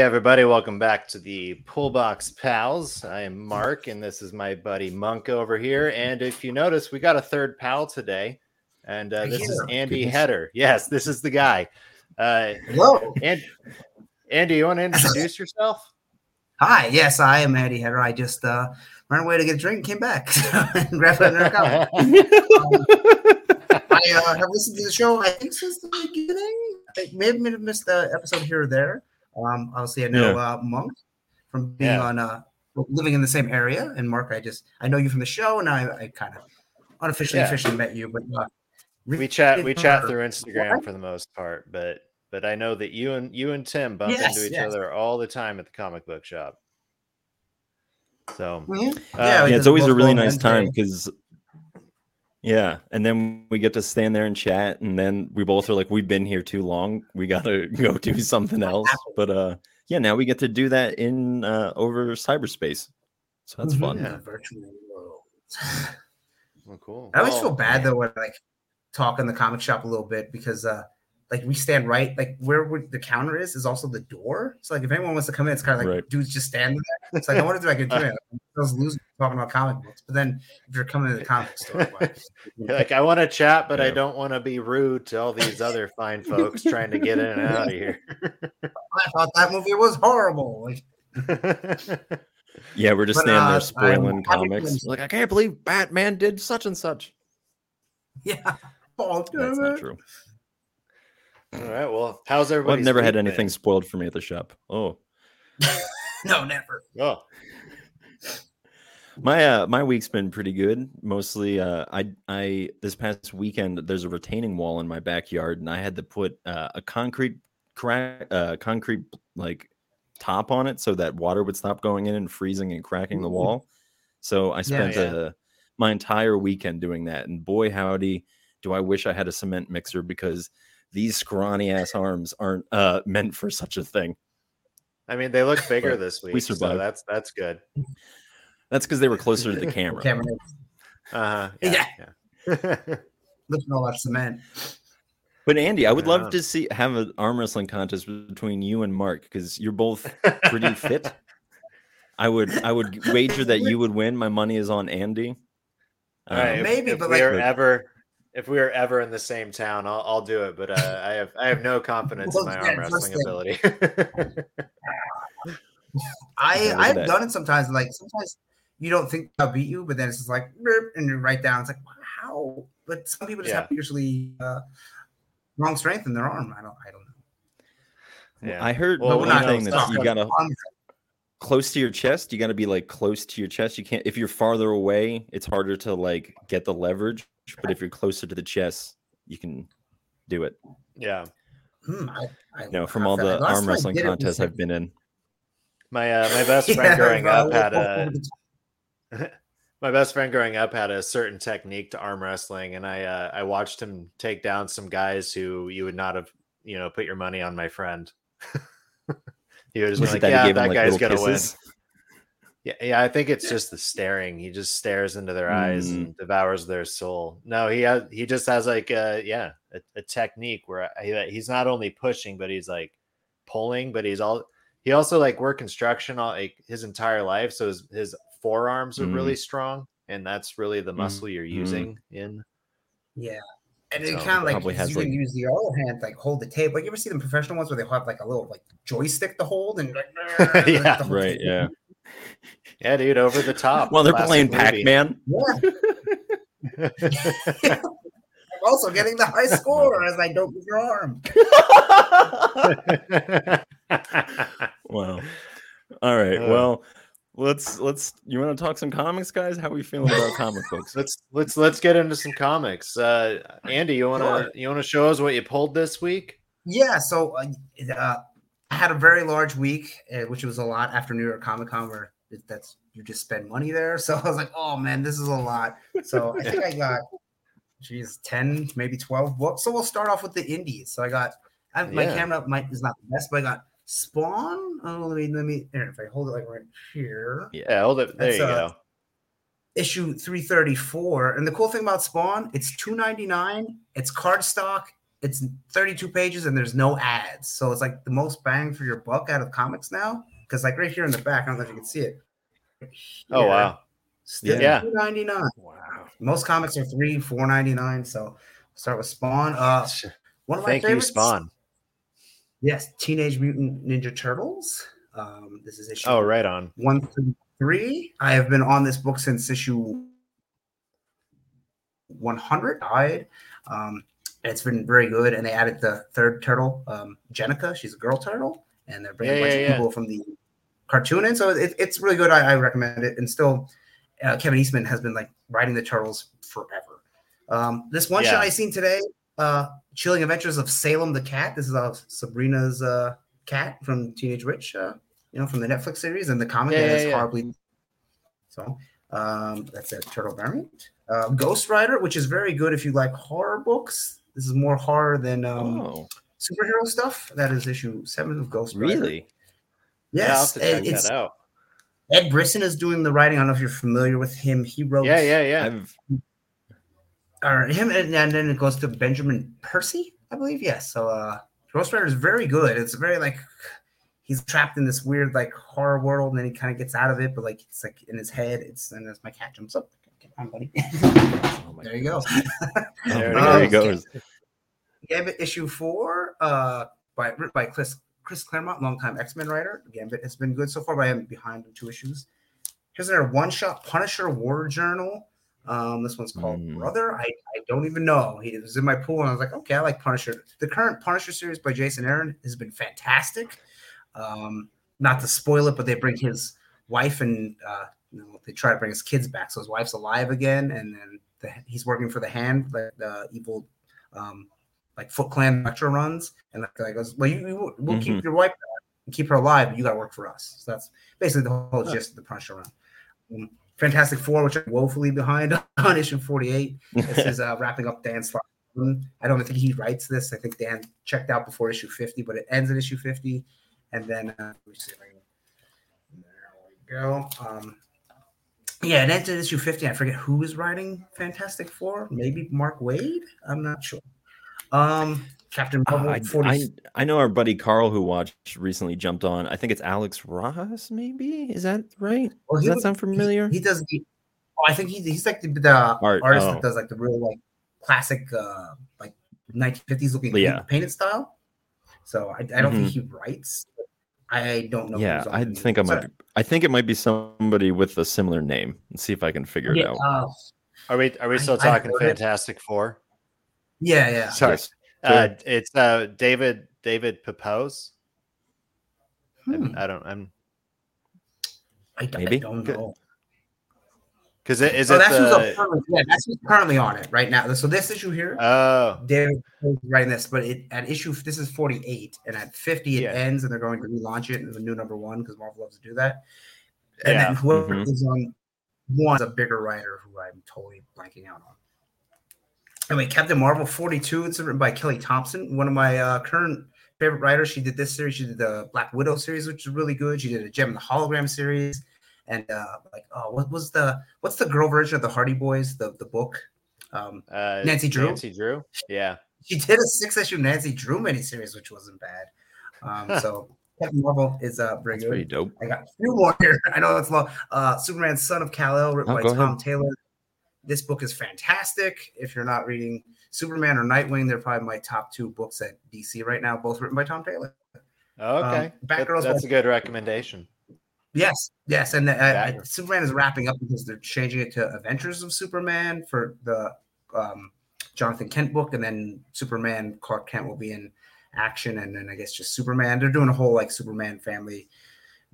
Hey, everybody, welcome back to the Pullbox Pals. I am Mark, and this is my buddy Monk over here. And if you notice, we got a third pal today, and uh, this is Andy Goodness. Header. Yes, this is the guy. Uh, Hello. And Andy, you want to introduce yourself? Hi, yes, I am Andy Header. I just uh, ran away to get a drink came back and grabbed another cup. um, I uh, have listened to the show, I think, since the beginning. I may have missed the episode here or there. Um, obviously, I know yeah. uh, Monk from being yeah. on uh, living in the same area, and Mark, I just I know you from the show, and I, I kind of unofficially yeah. officially met you, but uh, we chat we chat through Instagram what? for the most part, but but I know that you and you and Tim bump yes, into each yes. other all the time at the comic book shop. So mm-hmm. uh, yeah, yeah it's always a really nice time because yeah, and then we get to stand there and chat, and then we both are like, we've been here too long. We got to go do something else. But uh, yeah, now we get to do that in uh over cyberspace, so that's mm-hmm. fun. Yeah, virtual world. well, cool. I always well, feel bad though when like talk in the comic shop a little bit because uh like we stand right like where the counter is is also the door. So like if anyone wants to come in, it's kind of like right. dudes just standing there. It's like I wonder if I could do it. I was losing talking about comic books, but then if you're coming to the comic store, like I want to chat, but yeah. I don't want to be rude to all these other fine folks trying to get in and out of here. I thought that movie was horrible. yeah, we're just but, standing uh, there spoiling I'm, comics. like I can't believe Batman did such and such. Yeah, oh, that's not true. All right. Well, how's everybody? Well, I've never had anything been? spoiled for me at the shop. Oh. no, never. Oh. My uh my week's been pretty good. Mostly uh I I this past weekend there's a retaining wall in my backyard and I had to put uh, a concrete crack uh concrete like top on it so that water would stop going in and freezing and cracking the wall. So I spent yeah, yeah. Uh, my entire weekend doing that and boy howdy do I wish I had a cement mixer because these scrawny ass arms aren't uh, meant for such a thing. I mean, they look bigger this week. We survived. So that's that's good. That's because they were closer to the camera. camera. Uh-huh. Yeah. yeah. yeah. Looking all that cement. But Andy, I would yeah. love to see have an arm wrestling contest between you and Mark because you're both pretty fit. I would I would wager that you would win. My money is on Andy. All right, um, maybe, if, if but we like, are ever if we are ever in the same town, I'll, I'll do it. But uh, I have I have no confidence well, in my arm wrestling ability. I I've done it sometimes. Like sometimes you don't think I'll beat you, but then it's just like and you write down. It's like how? But some people just yeah. have usually uh, wrong strength in their arm. I don't I don't know. Yeah, I heard well, one thing that you gotta close to your chest. You gotta be like close to your chest. You can't if you're farther away. It's harder to like get the leverage but if you're closer to the chest, you can do it. Yeah. Hmm, I, I no, from all the arm wrestling contests I've been in. My uh, my best friend yeah, growing up had a my best friend growing up had a certain technique to arm wrestling, and I uh, I watched him take down some guys who you would not have you know put your money on my friend. He was, was like, yeah, that, that guy's gonna kisses? win. Yeah, yeah, I think it's just the staring. He just stares into their eyes mm. and devours their soul. No, he has he just has like a yeah, a, a technique where he, he's not only pushing but he's like pulling, but he's all he also like worked construction all like his entire life, so his, his forearms are mm. really strong and that's really the mm, muscle mm. you're using in Yeah. And so it kind of like you has, can like, use the other hand like hold the tape. Like you ever see the professional ones where they have like a little like joystick to hold and like, yeah, right, yeah. Yeah, dude, over the top. Well, they're playing Pac Man. Yeah. I'm also getting the high score as I don't move your arm. wow. All right. Uh, well, let's let's. You want to talk some comics, guys? How are we feeling about comic books? Let's let's let's get into some comics. Uh, Andy, you wanna sure. you wanna show us what you pulled this week? Yeah. So uh, uh I had a very large week, uh, which was a lot after New York Comic Con, where that's you just spend money there. So I was like, oh man, this is a lot. So I think I got, geez, 10, maybe 12 books. So we'll start off with the indies. So I got, I, my yeah. camera might is not the best, but I got Spawn. Oh, let me, let me, if I hold it like right here. Yeah, hold it. There that's, you uh, go. Issue 334. And the cool thing about Spawn, it's 299. It's cardstock it's 32 pages and there's no ads. So it's like the most bang for your buck out of comics now. Because like right here in the back, I don't know if you can see it. oh wow. Still Yeah. two ninety nine. Wow. Most comics are three, four ninety nine. So start with Spawn. Uh one of my Thank you. Spawn. Yes, Teenage Mutant Ninja Turtles. Um, this is issue Oh, right on. one through three. I have been on this book since issue 100. Died. Um, it's been very good. And they added the third turtle, um, Jennika. She's a girl turtle, and they're bringing Yeah, a bunch yeah, of yeah. people from the cartoon in. So it, it's really good. I, I recommend it. And still, uh, Kevin Eastman has been like writing the turtles forever. Um, this one Yeah. shot I seen today, uh, Chilling Adventures of Salem the Cat. This is uh, Sabrina's uh, cat from Teenage Witch. Uh, you know, from the Netflix series and the comic Yeah, that yeah, is yeah. horribly. So um, that's a turtle variant. Uh, Ghost Rider, which is very good if you like horror books. This is more horror than um, oh, superhero stuff. That is issue seven of Ghost Rider. really? Yeah, I'll have Yes, to check it's that out. Ed Brisson is doing the writing. I don't know if you're familiar with him. He wrote Yeah, yeah, yeah. I've or him, and, and then it goes to Benjamin Percy, I believe. Yes. So uh Ghost Rider is very good. It's very like he's trapped in this weird like horror world, and then he kind of gets out of it, but like it's like in his head. It's and as my cat jumps so Come on, buddy. oh there you go. There it Oh, he goes. goes. Gambit issue four, uh, by written by Chris Chris Claremont, longtime X Men writer. Gambit has been good so far, but I am behind on two issues. Here's another one shot Punisher War Journal. Um, this one's called Mm. Brother. I, I don't even know. He was in my pool, and I was like, okay, I like Punisher. The current Punisher series by Jason Aaron has been fantastic. Um, not to spoil it, but they bring his wife and uh, you know, they try to bring his kids back. So his wife's alive again, and then the, he's working for the Hand, like the evil, um, like Foot Clan Metro runs, and the guy goes, "Well, you, you we'll Mhm. keep your wife and keep her alive, but you got to work for us." So that's basically the whole gist of the Punisher run. Um, Fantastic Four, which I'm woefully behind on issue 48. This is uh, wrapping up Dan Slott. I don't think he writes this. I think Dan checked out before issue 50, but it ends at issue 50. And then uh. There we go. Um, yeah, it ends at issue 50. I forget who is writing Fantastic Four. Maybe Mark Waid. I'm not sure. Um, Captain Marvel I, 40. I I know our buddy Carl who watched recently jumped on. I think it's Alex Rojas, maybe. Is that right? Well, Does that was- sound familiar? He, he does the. Oh, I think he, he's like the, the Art, artist oh. that does like the real like classic uh like 1950s looking Yeah. painted style. So I, I don't think Mhm. he writes. I don't know. yeah, I think I might. Be, I think it might be somebody with a similar name. Let's see if I can figure Yeah, it out. uh, Are we are we still I talking heard it. Fantastic Four? yeah, yeah. Sorry. Yes. Uh, it's uh, David David Pepose. Hmm, I don't. I'm I, don't- I Maybe. don't Good. know. because it is oh, it that's who's the up currently, yeah, that's who's currently on it right now. So this issue here, oh David is writing this, but it at issue this is 48, and at 50 it Yeah. ends, and they're going to relaunch it in the new number one because Marvel loves to do that. And Yeah. then whoever Mhm. is on one is a bigger writer who I'm totally blanking out on. Anyway, Captain Marvel 42, it's written by Kelly Thompson, one of my uh, current favorite writers. She did this series, she did the Black Widow series, which is really good. She did a Jem and the Hologram series. And uh, like, oh, what was the what's the girl version of the Hardy Boys, the the book? Um, uh, Nancy Drew? Nancy Drew. Yeah. she did a six issue Nancy Drew miniseries, which wasn't bad. Um, so Captain Marvel is uh, very good. pretty dope. I got a few more here. I know that's long. Uh, Superman, Son of Kal El, written Oh, by Tom ahead. Taylor. This book is fantastic. If you're not reading Superman or Nightwing, they're probably my top two books at DC right now, both written by Tom Taylor. Okay. Um, Batgirl's that's by- a good recommendation. Yes, yes, and uh, uh, Superman is wrapping up because they're changing it to Adventures of Superman for the um, Jonathan Kent book, and then Superman Clark Kent will be in action, and then I guess just Superman. They're doing a whole like Superman family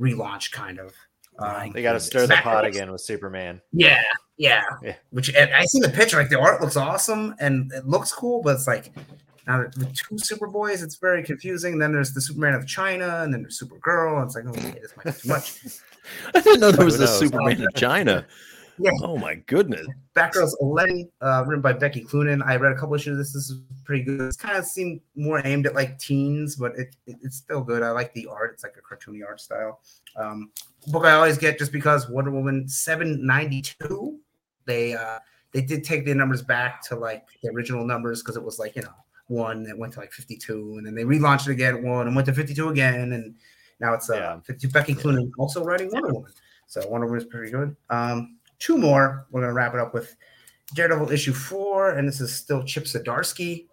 relaunch kind of. Um, They got to stir the pot again with Superman. Yeah, yeah. Yeah. Which and I see the picture, like the art looks awesome and it looks cool, but it's like now the two Superboys, it's very confusing. Then there's the Superman of China, and then there's Supergirl. And it's like, okay, this might be too much. I didn't know there was a? Superman of China. Yeah. Oh my goodness. Batgirls 11, uh, written by Becky Cloonan. I read a couple issues this. This is pretty good. It's kind of seemed more aimed at like teens, but it, it- it's still good. I like the art. It's like a cartoony art style. Um, book I always get just because Wonder Woman 792. They uh, they did take the numbers back to like the original numbers because it was like you know one that went to like 52, and then they relaunched it again one and went to 52 again, and now it's uh, Yeah. 52. Becky Cloonan also writing Wonder Woman, so Wonder Woman is pretty good. Um, two more. We're gonna wrap it up with Daredevil issue four, and this is still Chip Zdarsky.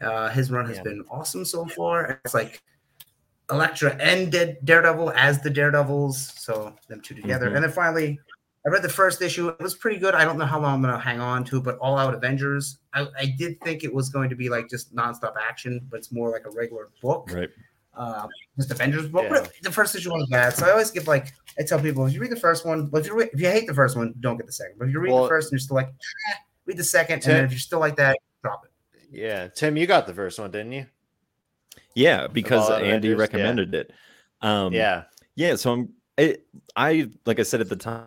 Uh, his run has Yeah. been awesome so far. It's like Elektra and Dead Daredevil as the Daredevils, so them two together. Mhm. And then finally, I read the first issue. It was pretty good. I don't know how long I'm going to hang on to, but All Out Avengers. I, I did think it was going to be like just nonstop action, but it's more like a regular book, Right. Uh, just Avengers book. Yeah. But the first issue wasn't bad, so I always give like I tell people if you read the first one, but if you re- if you hate the first one, don't get the second. But if you read Well- the first and you're still like, eh, read the second, Tim- and then if you're still like that, drop it. Yeah, Tim, you got the first one, didn't you? Yeah, because Andy Avengers, yeah. recommended it. Um, yeah, Yeah, so I'm it, I like I said at the time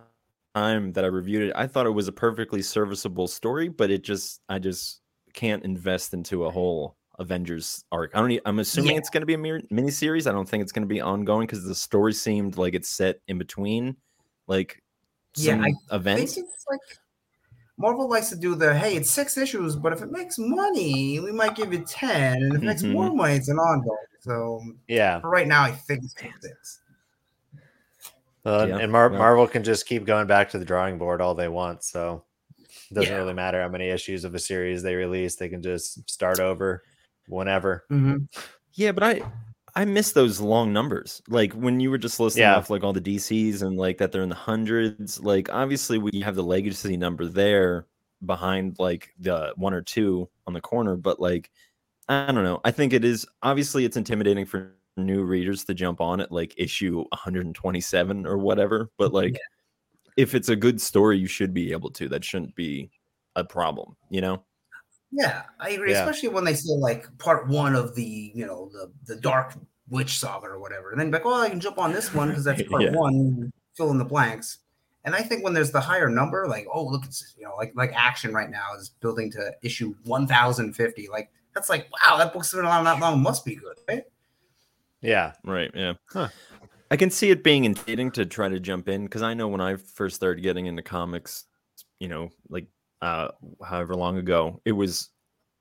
time that I reviewed it, I thought it was a perfectly serviceable story, but it just I just can't invest into a whole Avengers arc. I don't. I'm assuming Yeah. it's going to be a mini series. I don't think it's going to be ongoing because the story seemed like it's set in between, like Yeah, some I I events. think it's like Marvel likes to do the hey, it's six issues, but if it makes money, we might give you ten, and if it makes more money, it's an ongoing. So yeah. for right now, I think it's six. Uh, Yeah, and Mar- well- Marvel can just keep going back to the drawing board all they want. So it doesn't Yeah. really matter how many issues of a series they release. They can just start over whenever. Mm-hmm. Yeah, but I I miss those long numbers. Like when you were just listing Yeah. off like all the DCs and like that they're in the hundreds. Like obviously we have the legacy number there behind like the one or two on the corner, but like I don't know. I think it is obviously it's intimidating for new readers to jump on it like issue 127 or whatever. But like if it's a good story, you should be able to. That shouldn't be a problem, you know? Yeah, I agree. Yeah. Especially when they say like part one of the you know the the Dark Witch saga or whatever, and then be like, oh, I can jump on this one because that's part Yeah. one. Fill in the blanks. And I think when there's the higher number, like oh look, it's you know like like action right now is building to issue 1050. Like that's like wow, that book's been around that long, must be good, right? Yeah. Right. Yeah. Huh. I can see it being intimidating to try to jump in because I know when I first started getting into comics, you know, like uh however long ago, it was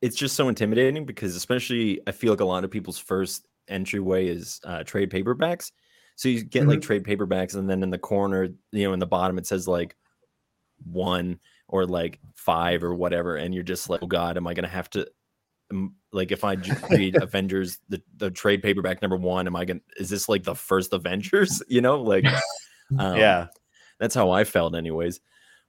it's just so intimidating because especially I feel like a lot of people's first entryway is uh trade paperbacks. So you get like trade paperbacks and then in the corner, you know, in the bottom it says like one or like five or whatever, and you're just like, oh god, am I gonna have to like if I read Avengers the, the trade paperback number one, am I gonna is this like the first Avengers? You know, like um, yeah. that's how I felt anyways.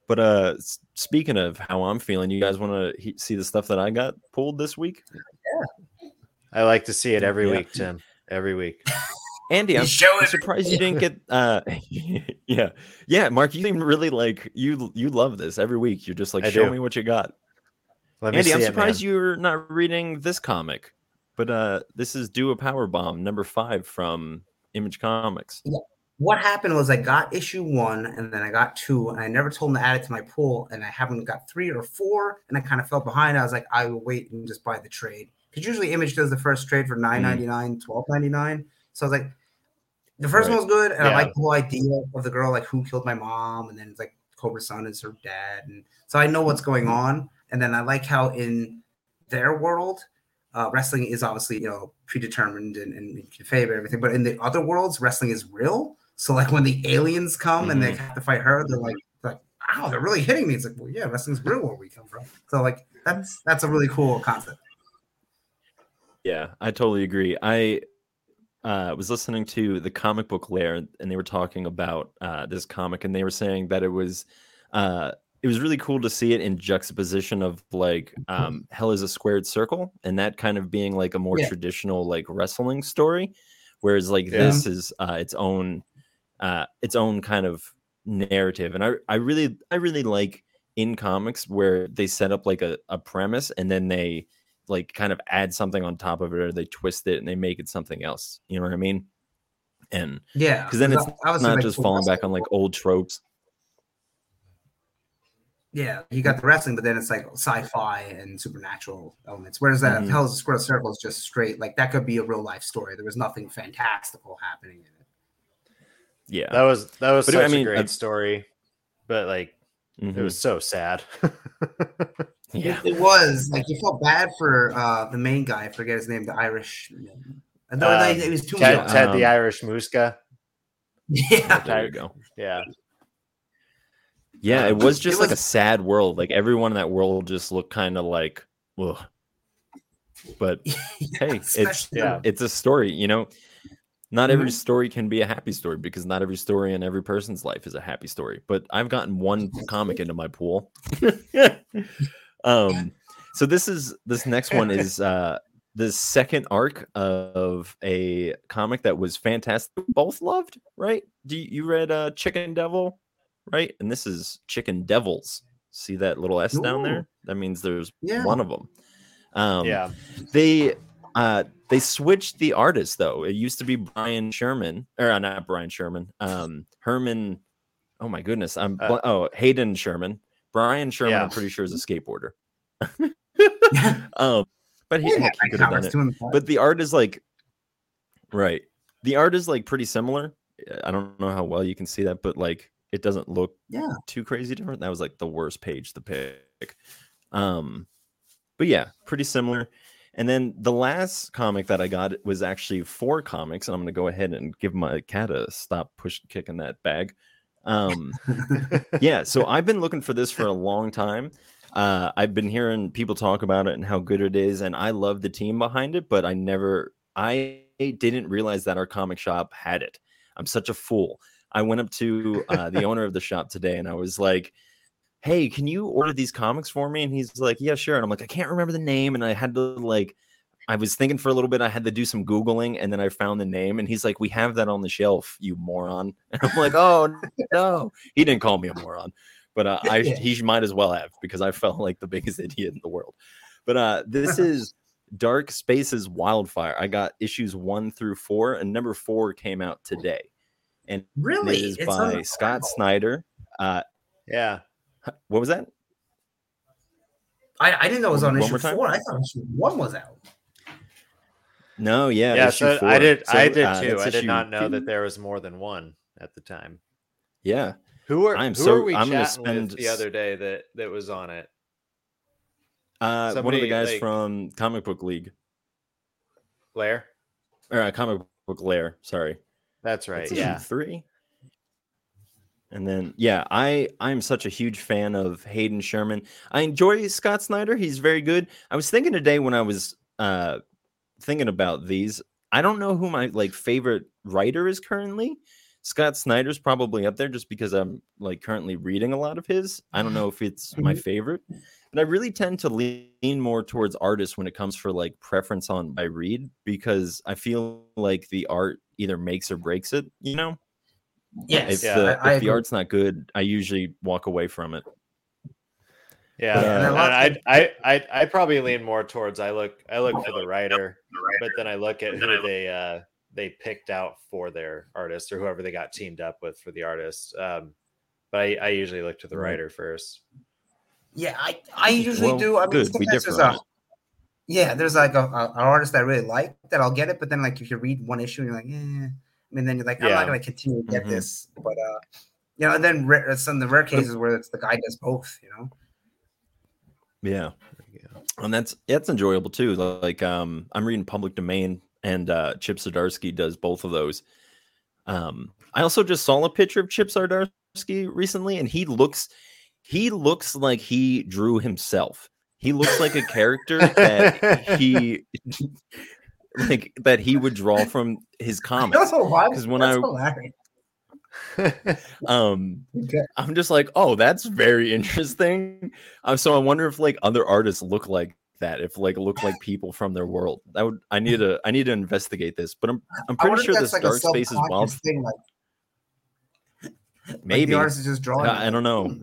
But uh speaking of how I'm feeling, you guys want to he- see the stuff that I got pulled this week? Yeah, I like to see it every Yeah. week, Tim. Every week. Andy, I'm, He's I'm surprised you didn't get uh yeah. Yeah, Mark, you seem really like you you love this every week. You're just like I show do. me what you got. Let me Andy, see I'm surprised man. you're not reading this comic, but uh, this is "Do a Power Bomb" number five from Image Comics. What happened was I got issue one and then I got two, and I never told them to add it to my pool, and I haven't got three or four, and I kind of fell behind. I was like, I will wait and just buy the trade because usually Image does the first trade for nine ninety nine, twelve ninety nine. So I was like, the first Right. one was good, and I like the whole idea of the girl like who killed my mom, and then it's like Cobrasun is her dad, and so I know what's going on, and then I like how in their world. Uh, wrestling is obviously you know predetermined and, and kayfabe and everything, but in the other worlds, wrestling is real. So like when the aliens come and they have to fight her, they're like, like, wow, they're really hitting me. It's like, well, yeah, wrestling's real where we come from. So like that's that's a really cool concept. Yeah, I totally agree. I uh, was listening to the comic book lair, and they were talking about uh, this comic, and they were saying that it was uh, it was really cool to see it in juxtaposition of like um, hell is a squared circle, and that kind of being like a more Yeah. traditional like wrestling story, whereas like Yeah. this is uh, its own uh, its own kind of narrative, and I I really I really like in comics where they set up like a, a premise and then they like kind of add something on top of it or they twist it and they make it something else. You know what I mean? And Yeah, because then it's not like, just falling back on like old tropes. Yeah, you got the wrestling, but then it's like sci-fi and supernatural elements. Whereas that Mhm. Hell's a Square Circle is just straight. Like that could be a real life story. There was nothing fantastical happening in it. Yeah. That was that was But I such mean, a great uh, story, but like Mhm. it was so sad. Yeah, it, it, was like you felt bad for uh the main guy. I forget his name, the Irish. Um, it was too Ted, Ted um, the Irish Muska. Yeah, there you go. Yeah. Yeah, it was just it like was... a sad world. Like everyone in that world just looked kind of like, ugh. But yeah, hey, it's yeah, it's a story, you know. Not every mm-hmm. story can be a happy story because not every story in every person's life is a happy story. But I've gotten one comic into my pool. um, so this is this next one is uh the second arc of a comic that was fantastic. Both loved, right? Do you, you read uh Chicken Devil, right? And this is Chicken Devils. See that little S Ooh. down there? That means there's yeah. one of them. Um, yeah. They uh, they switched the artist though. It used to be Brian Sherman, or uh, not Brian Sherman, um, Herman. Oh my goodness, I'm uh, oh Hayden Sherman. Brian Sherman, yeah. I'm pretty sure is a skateboarder. um, but he, yeah, he could have done it. But the art is like, right? The art is like pretty similar. I don't know how well you can see that, but like it doesn't look yeah too crazy different. That was like the worst page to pick. Um, but yeah, pretty similar. And then the last comic that I got was actually four comics, and I'm going to go ahead and give my cat a stop push kicking that bag. Um, yeah, so I've been looking for this for a long time. Uh, I've been hearing people talk about it and how good it is, and I love the team behind it, but I never, I didn't realize that our comic shop had it. I'm such a fool. I went up to uh, the owner of the shop today, and I was like, hey, can you order these comics for me? And he's like, yeah, sure. And I'm like, I can't remember the name. And I had to like, I was thinking for a little bit, I had to do some Googling and then I found the name. And he's like, we have that on the shelf, you moron. And I'm like, oh, no. He didn't call me a moron, but uh, I, he might as well have because I felt like the biggest idiot in the world. But uh, this is Dark Spaces Wildfire. I got issues one through four, and number four came out today. And really, it is it's by Scott Snyder. Uh, yeah, what was that? I, I didn't know it was on issue four. I thought issue one was out. No, yeah, yeah. So four. I did, so, I did uh, too. I did not know two. that there was more than one at the time. Yeah. Who are I'm who so, are we I'm chatting spend... with the other day that that was on it? Uh, Somebody, one of the guys like... from Comic Book League. Lair. Or uh, Comic Book Lair. Sorry. That's right. That's yeah. Three. And then yeah, I I'm such a huge fan of Hayden Sherman. I enjoy Scott Snyder. He's very good. I was thinking today when I was uh thinking about these, I don't know who my like favorite writer is currently. Scott Snyder's probably up there just because I'm like currently reading a lot of his. I don't know if it's my mm-hmm. favorite, but I really tend to lean more towards artists when it comes for like preference on by read because I feel like the art either makes or breaks it, you know? Yes. If, yeah, the, I, if I the art's not good, I usually walk away from it. Yeah, uh, I I I I probably lean more towards I look I look for the writer, but then I look at who they uh they picked out for their artist or whoever they got teamed up with for the artist. Um, but I, I usually look to the writer first. Yeah, I I usually well, do. I mean, good. there's a yeah, there's like a, a, an artist I really like that I'll get it, but then like if you read one issue, you're like, eh and then you're like, I'm yeah. not going to continue to get mm-hmm. this. But uh, you know, and then rare, some of the rare cases where it's the guy does both. You know. Yeah. And that's that's enjoyable too. Like um, I'm reading Public Domain, and uh, Chip Zdarsky does both of those. Um, I also just saw a picture of Chip Zdarsky recently, and he looks he looks like he drew himself. He looks like a character that he like that he would draw from his comics. Because when that's I um okay. I'm just like, oh, that's very interesting. Um, so I wonder if like other artists look like that, if like look like people from their world. That would I need to I need to investigate this, but I'm I'm pretty sure this like dark space is wild. Thing, like, Maybe like the artist is just drawing. I, I don't know.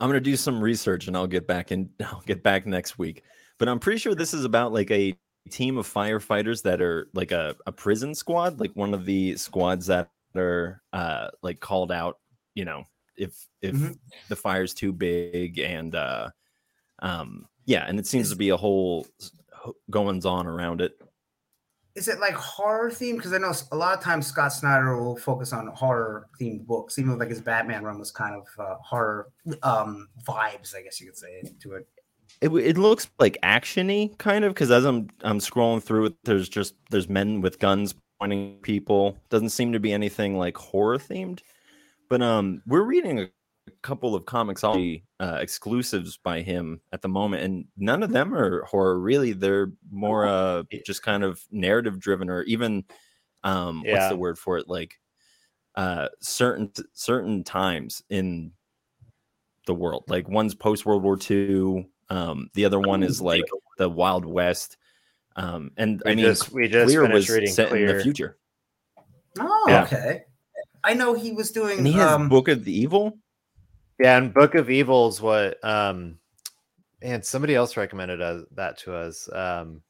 I'm gonna do some research and I'll get back and I'll get back next week. But I'm pretty sure this is about like a team of firefighters that are like a, a prison squad, like one of the squads that are uh like called out, you know, if if mm-hmm. the fire's too big and uh um yeah, and it seems to be a whole goings on around it. is it like horror themed? Because I know a lot of times Scott Snyder will focus on horror themed books, even like his Batman run was kind of uh, horror um, vibes, I guess you could say, to it. It, it looks like actiony kind of because as I'm I'm scrolling through it, there's just there's men with guns pointing people. Doesn't seem to be anything like horror themed. But um, we're reading a couple of comics uh, exclusives by him at the moment, and none of them are horror. Really, they're more uh, just kind of narrative driven, or even um, yeah. what's the word for it? Like uh, certain certain times in the world. Like one's post World War II. Um, the other one is like the Wild West. Um, and we I mean, just, we just Clear was set Clear. in the future. Oh, yeah. okay. I know he was doing. And he has um, Book of the Evil. Yeah, and Book of Evil is what um and somebody else recommended us, that to us. Um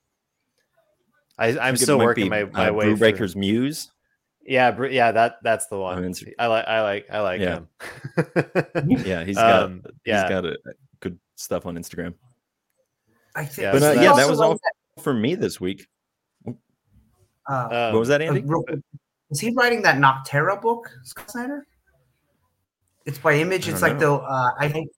I, I'm still working be, my, my uh, way. Breaker's Muse. Yeah, yeah, that that's the one. I like, I like, I like yeah. him. yeah, he's got, um, yeah. he's got a, good stuff on Instagram. I think, yeah, but uh, yeah, that was all that... for me this week. Uh, what was that, Andy? Is he writing that Nocterra book, Scott Snyder? It's by Image. It's like know. the uh, I think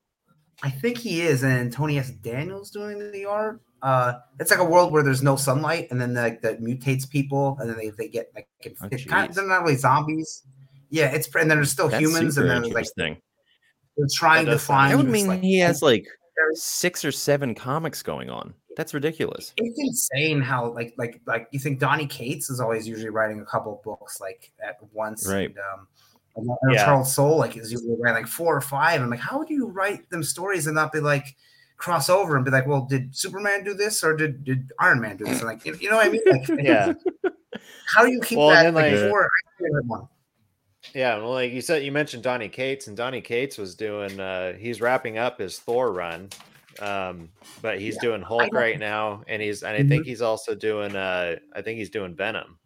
I think he is, and Tony S. Daniels doing the art. Uh, it's like a world where there's no sunlight, and then like that mutates people, and then they, they get like oh, kind of, they're not really zombies. Yeah, it's and then there's still That's humans, and then like they're trying to find. That would mean like, he has like six or seven comics going on. That's ridiculous. It's insane how like like like you think Donny Cates is always usually writing a couple books like at once, right? And, um, yeah. Charles Soule like is usually writing like four or five. I'm like, how do you write them stories and not be like cross over and be like, well, did Superman do this or did, did Iron Man do this? And like, you, know what I mean? Like, yeah. How do you keep well, that like? Yeah, well, like you said, you mentioned Donny Cates, and Donny Cates was doing. uh He's wrapping up his Thor run, um, but he's yeah, doing Hulk right now, and he's and I think mm-hmm. he's also doing. uh I think he's doing Venom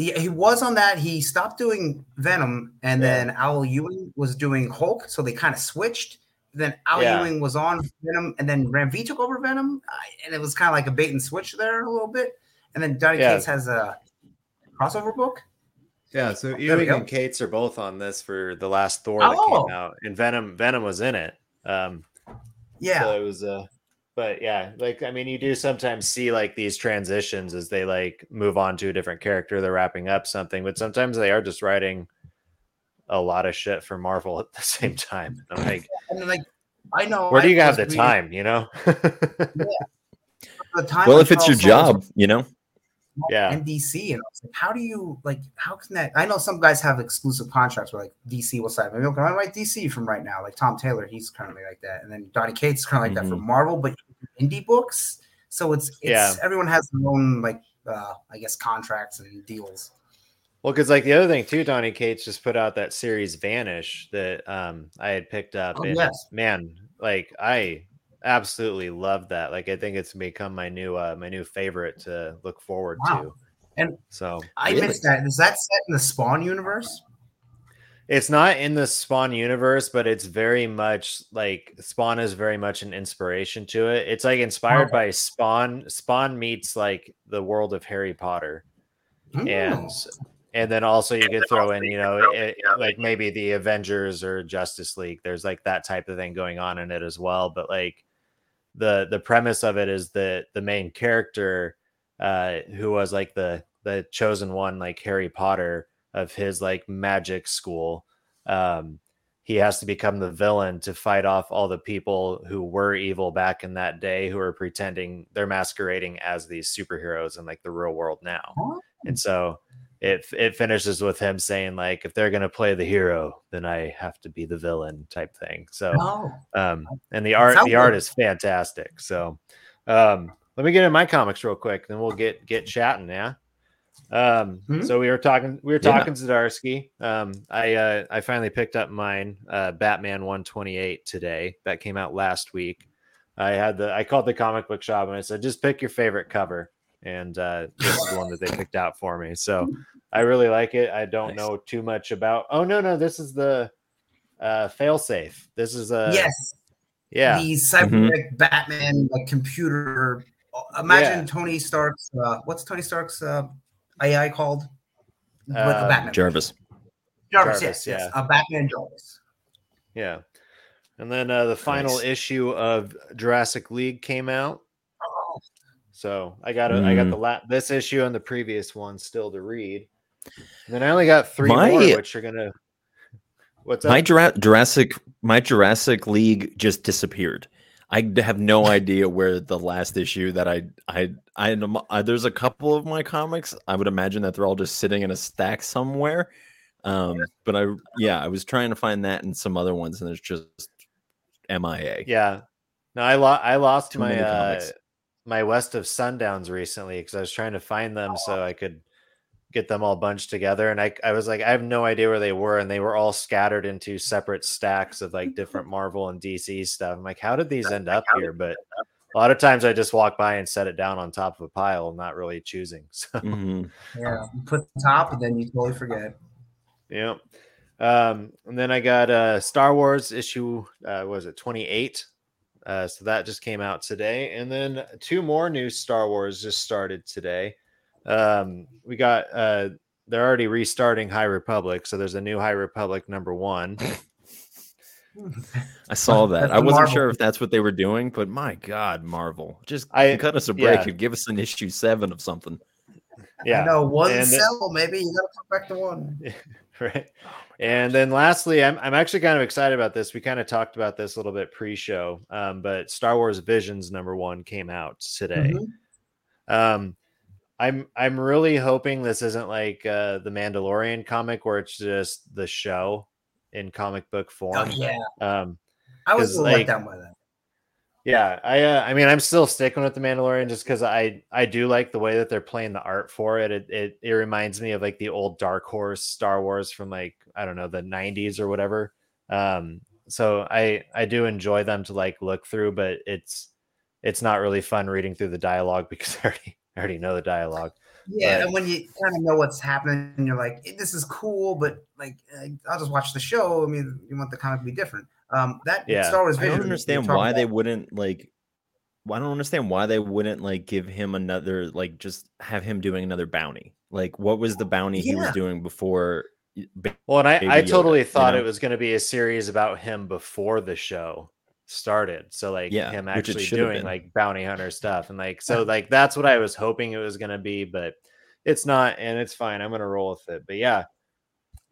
he, he was on that. He stopped doing Venom, and yeah. then Al Ewing was doing Hulk. So they kind of switched. Then Al yeah. Ewing was on Venom, and then Ram V took over Venom, and it was kind of like a bait and switch there a little bit. And then Donny yeah. Cates has a crossover book. Yeah, so Ewing and Cates are both on this for the last Thor that oh. came out, and Venom Venom was in it. Um, yeah, so it was uh, but yeah like i mean you do sometimes see like these transitions as they like move on to a different character they're wrapping up something but sometimes they are just writing a lot of shit for marvel at the same time i'm like and like i know where do you have the time you know yeah. the time well if it's your job you know yeah NDC, and I was like, how do you like? How can that? I know some guys have exclusive contracts where like DC will say, "Maybe I can write DC from right now." Like Tom Taylor, he's currently like that, and then Donny Cates kind of like mm-hmm. that for Marvel, but indie books. So it's, it's yeah. everyone has their own like uh, I guess contracts and deals. Well, because like the other thing too, Donny Cates just put out that series Vanish that um I had picked up, oh, and yes. man, like I absolutely love that. Like I think it's become my new uh my new favorite to look forward wow. to. And so I really? missed that. Is that set in the Spawn universe? It's not in the Spawn universe, but it's very much like Spawn is very much an inspiration to it. It's like inspired okay. by Spawn. Spawn meets like the world of Harry Potter, Ooh. and and then also you could throw in, you know, it, like maybe the Avengers or Justice League. There's like that type of thing going on in it as well. But like the the premise of it is that the main character, uh, who was like the the chosen one, like Harry Potter of his like magic school. Um, he has to become the villain to fight off all the people who were evil back in that day who are pretending they're masquerading as these superheroes in like the real world now. And so it it finishes with him saying like if they're going to play the hero then I have to be the villain type thing. So oh. um and the art the art is fantastic. So um let me get in my comics real quick then we'll get get chatting, yeah. Um, mm-hmm. so we were talking, we were talking yeah. Zdarsky. Um, I, uh, I finally picked up mine, uh, Batman 128 today. That came out last week. I had the, I called the comic book shop and I said, just pick your favorite cover. And, uh, this is the one that they picked out for me. So I really like it. I don't nice. know too much about, oh no, no, this is the, uh, fail safe. This is a, yes. Yeah. The cybernetic mm-hmm. Batman, like computer Imagine yeah. Tony Stark's. Uh, what's Tony Stark's uh, AI called? Uh, the Batman. Jarvis. Jarvis. Jarvis yes, yeah. Yes. Uh, Batman Jarvis. Yeah. And then uh, the final nice. issue of Jurassic League came out. So I got mm. I got the la- this issue and the previous one still to read. And then I only got three my, more, which are gonna. What's up? my Jura- Jurassic my Jurassic League just disappeared. I have no idea where the last issue that I I I, I there's a couple of my comics. I would imagine that they're all just sitting in a stack somewhere. Um, but I yeah, I was trying to find that and some other ones, and there's just MIA. Yeah, no, I lost I lost Too my uh, my West of Sundowns recently because I was trying to find them so I could get them all bunched together and I, I was like i have no idea where they were and they were all scattered into separate stacks of like different marvel and dc stuff. I'm like how did these end up here? but a lot of times i just walk by and set it down on top of a pile not really choosing so mm-hmm. yeah you put the top and then you totally forget. Yeah um, and then i got uh star wars issue uh was it 28 uh, so that just came out today and then two more new star wars just started today um, we got uh, they're already restarting High Republic, so there's a new High Republic number one. I saw that. I wasn't Marvel. sure if that's what they were doing, but my God, Marvel, just I, cut us a break yeah. and give us an issue seven of something. Yeah, I know one and cell. maybe you got to come back to one. right. Oh and then lastly, I'm I'm actually kind of excited about this. We kind of talked about this a little bit pre-show, um, but Star Wars Visions number one came out today. Mm-hmm. Um, I'm I'm really hoping this isn't like uh, the Mandalorian comic where it's just the show in comic book form. Oh, yeah. Um, I was like, let down by that. Yeah, I uh, I mean I'm still sticking with the Mandalorian just because I I do like the way that they're playing the art for it. It it it reminds me of like the old Dark Horse Star Wars from like I don't know the 90s or whatever. Um, so I I do enjoy them to like look through, but it's it's not really fun reading through the dialogue because I already I already know the dialogue. Yeah, but, and when you kind of know what's happening, you're like, "This is cool," but like, I'll just watch the show. I mean, you want the comic to be different. Um, that yeah. Star Wars. Vision, I don't understand why they wouldn't like. I don't understand why they wouldn't like give him another like just have him doing another bounty. Like, what was the bounty yeah. he was doing before? Well, and I, I totally Yoda, thought you know? it was going to be a series about him before the show started. So like yeah, him actually doing like bounty hunter stuff and like so like that's what I was hoping it was gonna be, but it's not, and it's fine. I'm gonna roll with it. But yeah,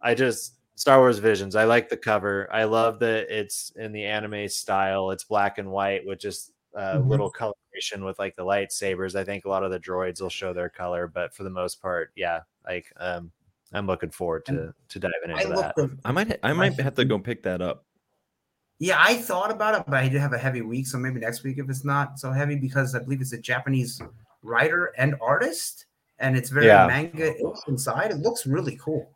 I just Star Wars Visions. I like the cover. I love that it's in the anime style. It's black and white with just a mm-hmm. little coloration with like the lightsabers. I think a lot of the droids will show their color, but for the most part, yeah, like um I'm looking forward to to diving into I that. I might I might have to go pick that up. Yeah, I thought about it, but I did have a heavy week, so maybe next week if it's not so heavy, because I believe it's a Japanese writer and artist, and it's very yeah. manga inside. It looks really cool.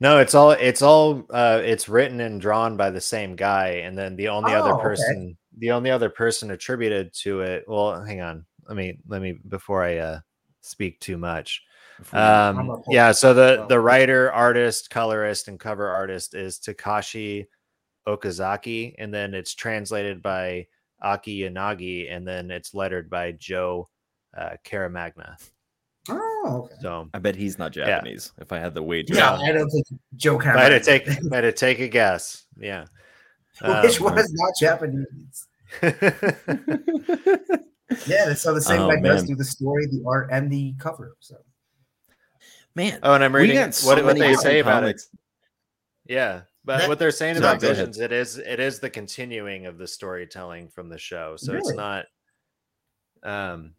No, it's all it's all uh, it's written and drawn by the same guy, and then the only oh, other person, okay. the only other person attributed to it. Well, hang on, let me let me before I uh, speak too much. Um, yeah, so the the writer, artist, colorist, and cover artist is Takashi Okazaki, and then it's translated by Aki Yanagi, and then it's lettered by Joe uh, Caramagna. Oh, okay. so I bet he's not Japanese. Yeah. If I had the wager, yeah, I don't think Joe Caramagna. I had to take, I had to take a guess. Yeah, which um, one is not Japanese? yeah, so the same oh, guy does do the story, the art, and the cover. So, man. Oh, and I'm reading so what, what they say about it. Yeah, but that, what they're saying about visions, it is it is the continuing of the storytelling from the show. So really? it's not um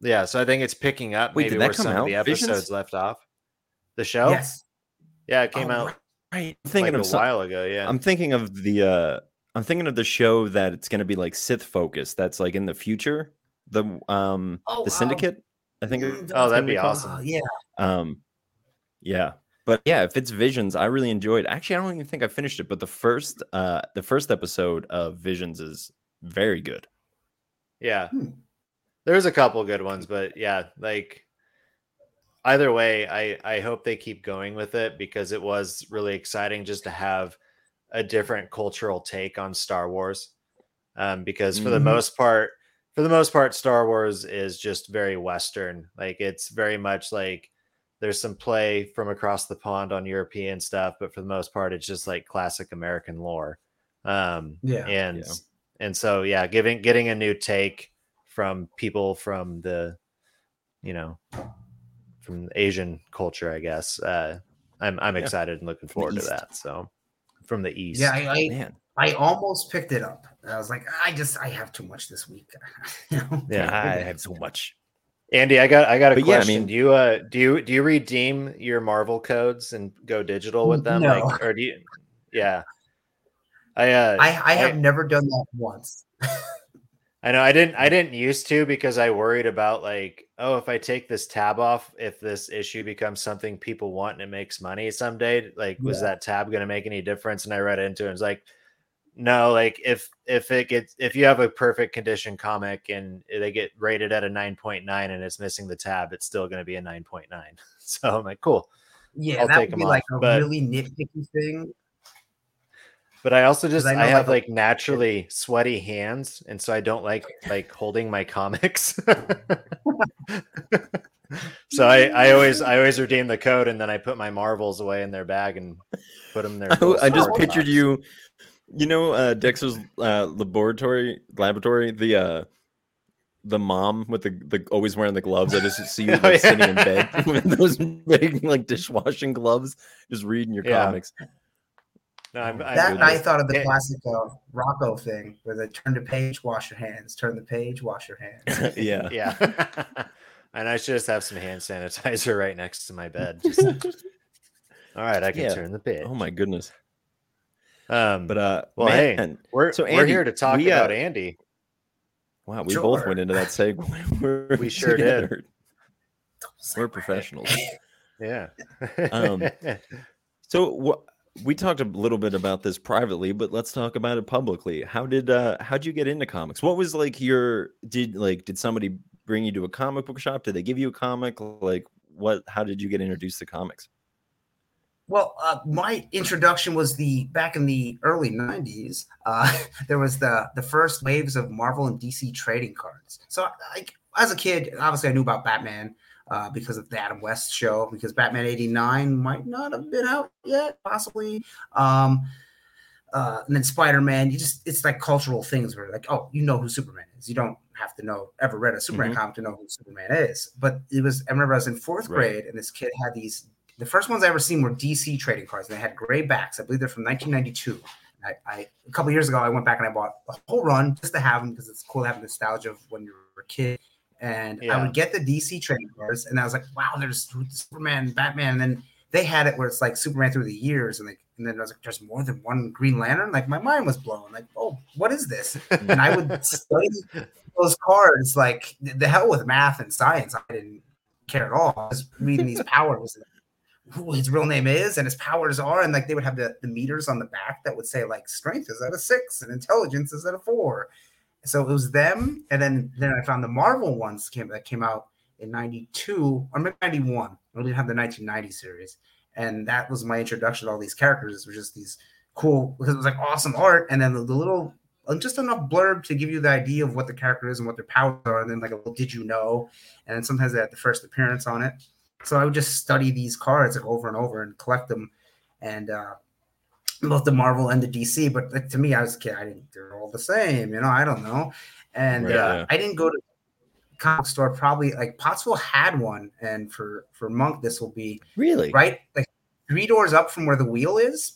yeah, so I think it's picking up Wait, maybe where some out? of the episodes visions? left off. The show? Yes. Yeah, it came oh, out right. I'm thinking like of a some, while ago, yeah. I'm thinking of the uh I'm thinking of the show that it's gonna be like Sith focused, that's like in the future. The um oh, the syndicate. I think Oh, that'd be awesome. Uh, yeah. Um yeah. But yeah, if it's Visions, I really enjoyed. Actually, I don't even think I finished it, but the first uh the first episode of Visions is very good. Yeah. Hmm. There's a couple good ones, but yeah, like either way, I I hope they keep going with it because it was really exciting just to have a different cultural take on Star Wars. Um, because for mm-hmm. the most part, for the most part, Star Wars is just very Western. Like it's very much like there's some play from across the pond on European stuff, but for the most part, it's just like classic American lore. Um, Yeah. and Yeah. and so yeah, giving getting a new take from people from the, you know, from Asian culture, I guess. Uh, I'm I'm Yeah. excited and looking forward to that. So from the east, Yeah, I, I, Man, I almost picked it up. I was like, I just I have too much this week. You know? Yeah, I have so much. Andy, I got I got a But yeah, I question. mean- do you uh do you do you redeem your Marvel codes and go digital with them? No. Like or do you yeah. I uh I, I have I- never done that once. I know I didn't I didn't used to because I worried about like, oh, if I take this tab off, if this issue becomes something people want and it makes money someday, like was that tab gonna make any difference? And I read into it and it's like, no, like if if it gets if you have a perfect condition comic and they get rated at a 9.9 and it's missing the tab, it's still gonna be a 9.9. So I'm like, cool. Yeah, I'll that take would be 'em like a but- really nitpicky thing. But I also just I I, have like, like naturally sweaty hands, and so I don't like like holding my comics. so I I always I always redeem the code, and then I put my marvels away in their bag and put them there. I, I just pictured you. You know, uh, Dexter's uh, laboratory, laboratory. The uh, the mom with the, the always wearing the gloves. I just see you Oh, like, sitting in bed with those big like dishwashing gloves, just reading your Yeah. comics. No, I'm, I'm That good I thought of the Yeah. classic uh, Rocko thing, where they turn the page, wash your hands, turn the page, wash your hands. yeah. yeah. and I should just have some hand sanitizer right next to my bed. Just, all right, I can Yeah. turn the page. Oh my goodness. Um, But uh, well, hey, we're so we're here to talk we, uh, about Andy. wow, we both went into that segue. We're We sure did. We're professionals. Yeah. Um, So what we talked a little bit about this privately, but let's talk about it publicly. How did uh how'd you get into comics? What was like your did like did somebody bring you to a comic book shop? Did they give you a comic? Like what how did you get introduced to comics? Well, uh, my introduction was the back in the early '90s. Uh, there was the the first waves of Marvel and DC trading cards. So, like as a kid, obviously I knew about Batman uh, because of the Adam West show. Because Batman '89 might not have been out yet, possibly. Um, uh, and then Spider Man. You just it's like cultural things where like, oh, you know who Superman is. You don't have to know ever read a Superman Mhm. comic to know who Superman is. But it was I remember I was in fourth Right. grade and this kid had these the first ones I ever seen were DC trading cards, and they had gray backs. I believe they're from 1992. I, I a couple years ago, I went back and I bought a whole run just to have them because it's cool to have nostalgia of when you were a kid. And I would get the DC trading cards, and I was like, "Wow, there's Superman, Batman." And then they had it where it's like Superman through the years, and like, and then I was like, "There's more than one Green Lantern." Like my mind was blown. Like, "Oh, what is this?" And I would study those cards. Like the the hell with math and science, I didn't care at all. I was reading these powers who his real name is and his powers are, and like they would have the, the meters on the back that would say like strength is at a six and intelligence is at a four. So it was them, and then then I found the Marvel ones came that came out in '92 or maybe '91. We didn't have the 1990 series, and that was my introduction to all these characters. Were just these cool because it was like awesome art, and then the, the little uh, just enough blurb to give you the idea of what the character is and what their powers are, and then like a little did you know, and sometimes they had the first appearance on it. So I would just study these cards like over and over and collect them, and uh, both the Marvel and the DC. But like, to me, I was a kid. I didn't. They're all the same, you know. I don't know, and Right, uh, yeah. I didn't go to comic store. Probably like Pottsville had one, and for for Monk, this will be Really? right like three doors up from where the wheel is.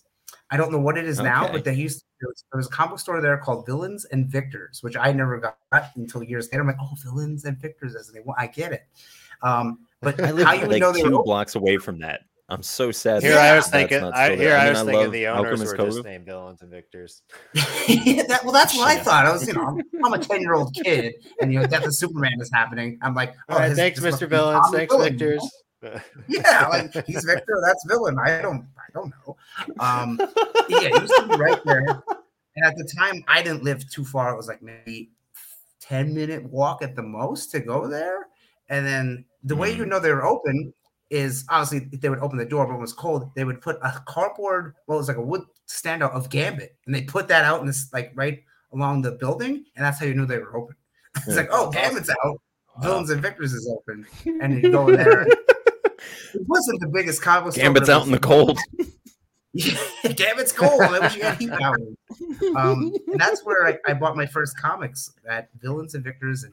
I don't know what it is now, but they used there was, there was a comic store there called Villains and Victors, which I never got until years later. I'm like, oh, Villains and Victors, as they want. I get it. Um, but I live how you like know two blocks away from that. I'm so sad. Here that I was thinking. I, here I, mean, was thinking the owners and were Skoga. just named Villains and Victors. that, well, that's what I thought. I was, you know, I'm, I'm a 10 year old kid, and you know, Death of Superman is happening. I'm like, oh, All right, his- thanks, this Mr. be Villains. Thanks, Villain, you know? Victors. yeah, like he's Victor, that's villain. I don't, I don't know. Um, yeah, he used to be right there. And at the time, I didn't live too far. It was like maybe ten minute walk at the most to go there. And then the way you know they were open is obviously they would open the door, but when it was cold, they would put a cardboard, well, it was like a wood standout of Gambit, and they put that out in this like right along the building, and that's how you knew they were open. it's like, oh, Gambit's out. Villains and Victors is open, and you go in there. it wasn't the biggest comic. Gambit's out in the cold. Gambit's cold. I wish you had heat power. Um, and that's where I, I, bought my first comics at Villains and Victors and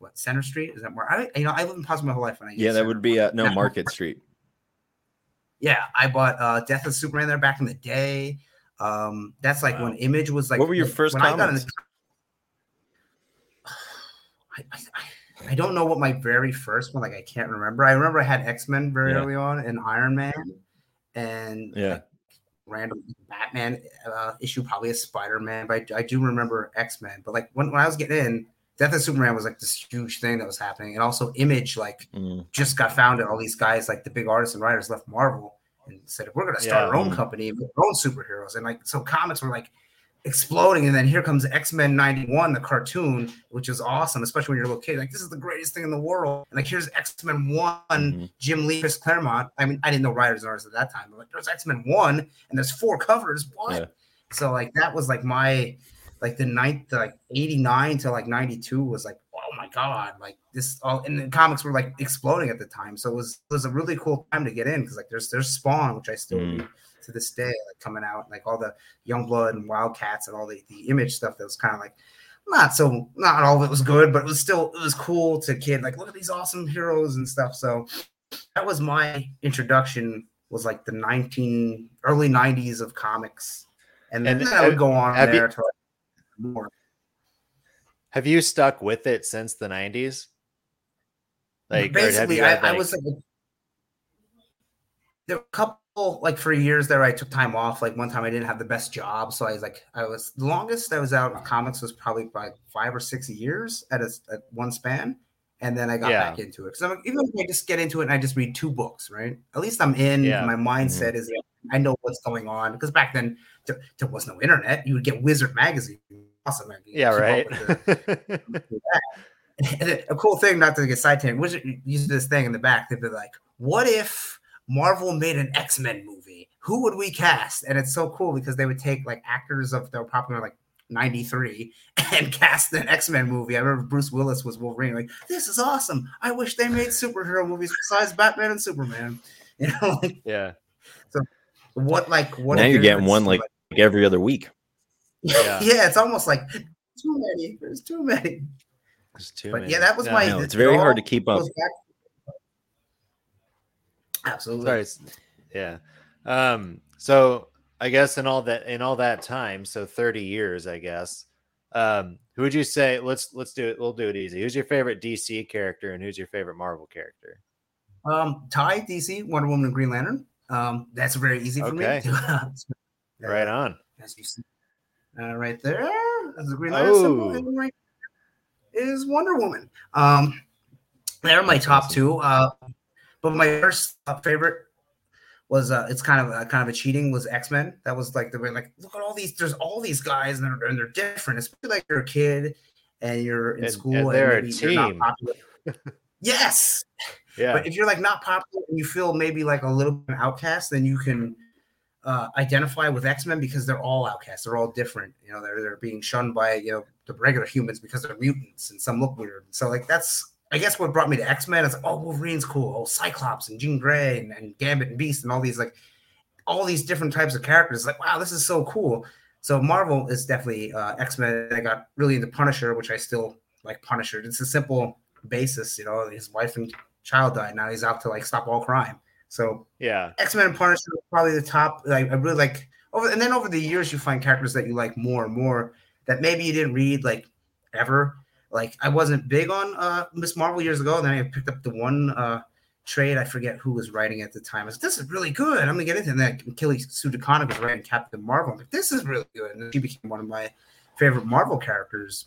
what Center Street is that more? I you know I live in Plaza my whole life. When I yeah, that Center. would be uh, no Market Street. Yeah, I bought uh, Death of Superman there back in the day. Um, that's like wow. when Image was like. What were your first when comics? I, got the, I, I, I, don't know what my very first one. Like I can't remember. I remember I had X Men very yeah. early on and Iron Man, and yeah. Like, random Batman uh, issue, probably a Spider Man, but I, I do remember X Men. But like when, when I was getting in, Death of Superman was like this huge thing that was happening, and also Image like mm. just got founded. All these guys, like the big artists and writers, left Marvel and said, "We're going to start yeah. our own company our own superheroes." And like so, comics were like exploding, and then here comes X Men '91, the cartoon, which is awesome, especially when you're a little kid. Like this is the greatest thing in the world. And like here's X Men One, mm-hmm. Jim Lee, Chris Claremont. I mean, I didn't know writers and artists at that time, but like there's X Men One, and there's four covers. What? Yeah. So like that was like my like the ninth, like 89 to like 92 was like, oh my God, like this all and the comics were like exploding at the time. So it was it was a really cool time to get in because like there's there's Spawn, which I still mm. read to this day, like coming out, like all the young blood and wildcats and all the, the image stuff that was kind of like not so not all of it was good, but it was still it was cool to kid, like look at these awesome heroes and stuff. So that was my introduction was like the 19 early 90s of comics. And, and then I would go on there you, to like more. Have you stuck with it since the nineties? Like basically, I. I, was like, there were a couple like for years there. I took time off. Like one time, I didn't have the best job, so I was like, I was the longest I was out of comics was probably like five or six years at a at one span and then I got yeah. back into it. Because even if I just get into it and I just read two books, right? At least I'm in. Yeah. My mindset mm-hmm. is I know what's going on. Because back then there, there, was no internet. You would get Wizard magazine awesome. Yeah, right. a cool thing, not to get sidetracked, was use this thing in the back. They'd be like, "What if Marvel made an X Men movie? Who would we cast?" And it's so cool because they would take like actors of their popular like 93 and cast an X-Men movie. I remember Bruce Willis was Wolverine. Like, this is awesome. I wish they made superhero movies besides Batman and Superman. You know, like, yeah. So what like what now you're getting one like, like every other week. Yeah. yeah, it's almost like too many. There's too many. There's too but many. yeah, that was no, my. No, it's very hard to keep up. Absolutely. Sorry. Yeah. Um. So I guess in all that in all that time, so 30 years, I guess. Um, who would you say? Let's let's do it. We'll do it easy. Who's your favorite DC character and who's your favorite Marvel character? Um, Ty DC, Wonder Woman, and Green Lantern. Um, that's very easy for okay. me. right on. As you see, uh, right there. That's the Green Lantern oh. symbol. right is Wonder Woman. Um, they're my top two. Uh, but my first favorite was uh, it's kind of uh, kind of a cheating was X Men. That was like the way like look at all these. There's all these guys and they're, and they're different. Especially like you're a kid and you're in and, school and, they're and a team. yes. Yeah. But if you're like not popular and you feel maybe like a little bit outcast, then you can uh, identify with X Men because they're all outcasts. They're all different. You know, they're they're being shunned by you know the regular humans because they're mutants and some look weird. So like that's I guess what brought me to X Men is like, oh Wolverine's cool, oh Cyclops and Jean Grey and, and Gambit and Beast and all these like all these different types of characters. Like wow, this is so cool. So Marvel is definitely uh, X Men. I got really into Punisher, which I still like Punisher. It's a simple basis, you know. His wife and child died. Now he's out to like stop all crime. So yeah, X Men and Punisher probably the top. Like I really like over, and then over the years you find characters that you like more and more that maybe you didn't read like ever. Like I wasn't big on uh Miss Marvel years ago. Then I picked up the one uh trade. I forget who was writing at the time. I was this is really good. I'm gonna get into that. Kelly Sue DeConnick was writing Captain Marvel. I'm like, this is really good. And she became one of my favorite Marvel characters.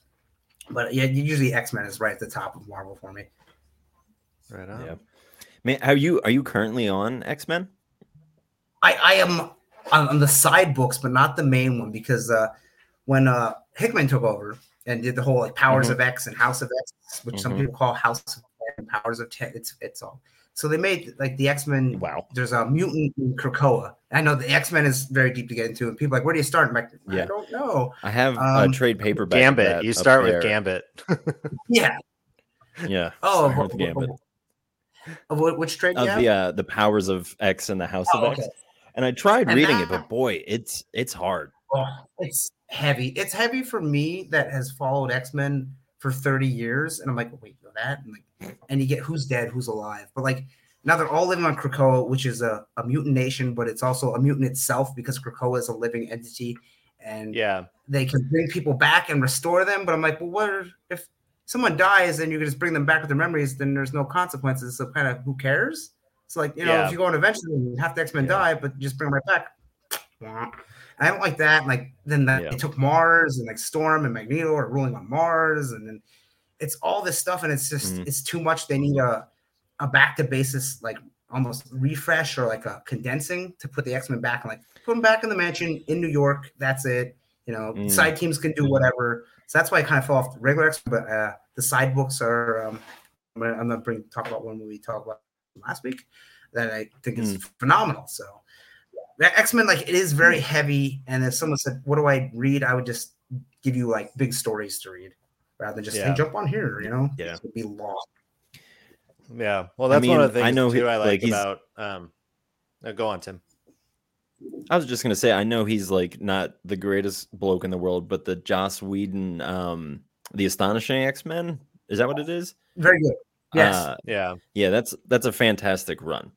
But yeah, usually X Men is right at the top of Marvel for me. Right on. Yeah. Man, are you are you currently on X Men? I I am on, the side books, but not the main one because uh, when uh, Hickman took over and did the whole like Powers mm-hmm. of X and House of X, which mm-hmm. some people call House of and Powers of Ten, it's it's all So they made like the X Men. Wow. There's a mutant in Krakoa. I know the X Men is very deep to get into, and people are like, where do you start? I'm like, I Yeah. don't know. I have Um, a trade paperback. of Gambit. You up start there. with Gambit. Yeah. Yeah. Oh, start with wh- Gambit. Of what, which trade? Of the uh, the powers of X and the House Oh, of X. And I tried And reading it, but boy, it's it's hard. Oh, it's heavy. It's heavy for me that has followed X Men for 30 years, and I'm like, wait, you know that? And, like, and you get who's dead, who's alive. But like now they're all living on Krakoa, which is a, a mutant nation, but it's also a mutant itself because Krakoa is a living entity, and Yeah. they can bring people back and restore them. But I'm like, well, what if someone dies and you can just bring them back with their memories? Then there's no consequences. So kind of who cares? It's like you know, Yeah. if you go on eventually, half the X Men Yeah. die, but just bring them right back. I don't like that. Like then that they took Mars and like Storm and Magneto are ruling on Mars, and then it's all this stuff, and it's just Mhm. it's too much. They need a a back to basis like almost refresh or like a condensing to put the X Men back and like put them back in the mansion in New York. That's it. You know, Mm. side teams can do whatever. So that's why I kind of fell off the regular X, but uh, the side books are. Um, I'm gonna, I'm gonna bring talk about one movie talk about last week that I think is phenomenal. So X Men, like it is very heavy, and if someone said, "What do I read?" I would just give you like big stories to read rather than just Yeah. hey, jump on here. You know, Yeah. it would be long. Yeah. Well, I that's one of the mean, I things know too he- I like, like, about um no, go on, Tim. I was just gonna say, I know he's like not the greatest bloke in the world, but the Joss Whedon, um, the Astonishing X Men, is that what it is? Very good. Yes, Uh, Yeah. yeah, that's that's a fantastic run.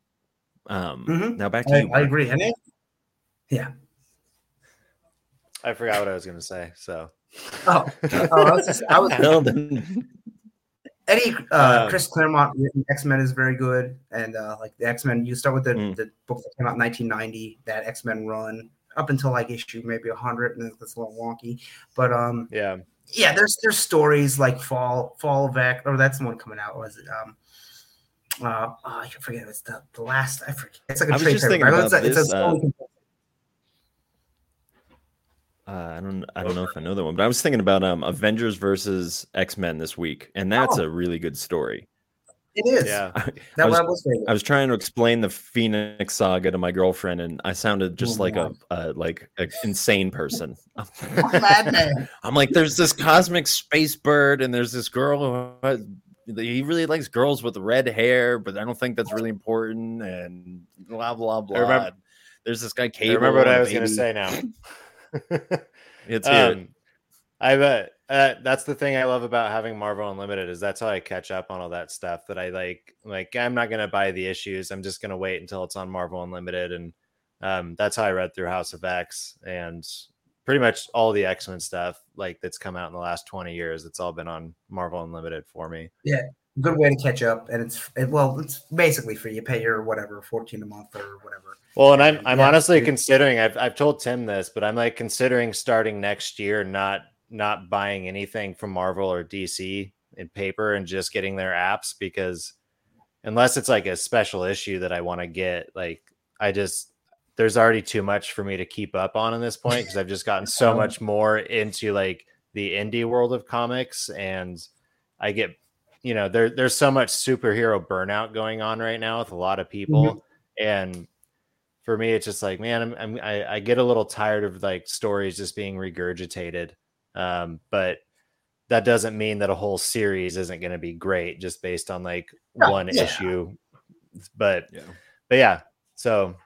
Um, Mhm. now back to I, you. I agree. And it, yeah. I forgot what I was gonna say. So Oh, oh, I was, just, I was Well, then- Eddie uh, Um, Chris Claremont X Men is very good, and uh, like the X Men, you start with the, Mm. the book that came out in 1990, that X Men run up until like issue maybe 100, and that's a little wonky. But um, yeah. yeah, there's there's stories like Fall Fall of X, or that's the one coming out. Was it um. Uh, oh, I forget. It's the, the last. I forget. It's like a I was trade just thinking paperback. It's about a, it's a uh, uh, I don't I don't know if I know that one, but I was thinking about um Avengers versus X Men this week, and that's Oh. a really good story. it is. Yeah. I, that was- was. I was trying to explain the Phoenix Saga to my girlfriend, and I sounded just Oh, like a, wow. a like an insane person. I'm like, there's this cosmic space bird, and there's this girl who has- he really likes girls with red hair, but I don't think that's really important, and blah blah blah. I remember- there's this guy I remember what I was gonna say now. It's here. um, I bet uh, that's the thing I love about having Marvel Unlimited is that's how I catch up on all that stuff that I like. Like I'm not gonna buy the issues. I'm just gonna wait until it's on Marvel Unlimited, and um, that's how I read through House of X and pretty much all the X Men stuff like that's come out in the last 20 years. It's all been on Marvel Unlimited for me. Good way to catch up, and it's it, well, it's basically free. You pay your whatever, 14 a month or whatever. Well, and I'm I'm Yeah. honestly considering. I've I've told Tim this, but I'm like considering starting next year not not buying anything from Marvel or DC in paper and just getting their apps because unless it's like a special issue that I want to get, like I just there's already too much for me to keep up on in this point because I've just gotten so much more into like the indie world of comics and I get you know there there's so much superhero burnout going on right now with a lot of people and for me it's just like man I'm, I'm I, I get a little tired of like stories just being regurgitated um but that doesn't mean that a whole series isn't going to be great just based on like Yeah, one yeah. issue but Yeah. but yeah so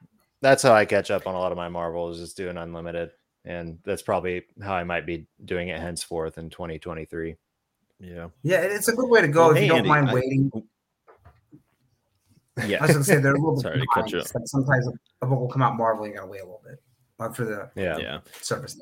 that's how i catch up on a lot of my marvel is just doing unlimited and that's probably how i might be doing it henceforth in 2023 Yeah. Yeah, it's a good way to go Well, if hey, you don't Andy, mind I- waiting. I Yeah. I was gonna say they're a little bit Sorry to cut you It's like sometimes a book will come out Marvel, you gotta wait a little bit uh, for the yeah yeah. service.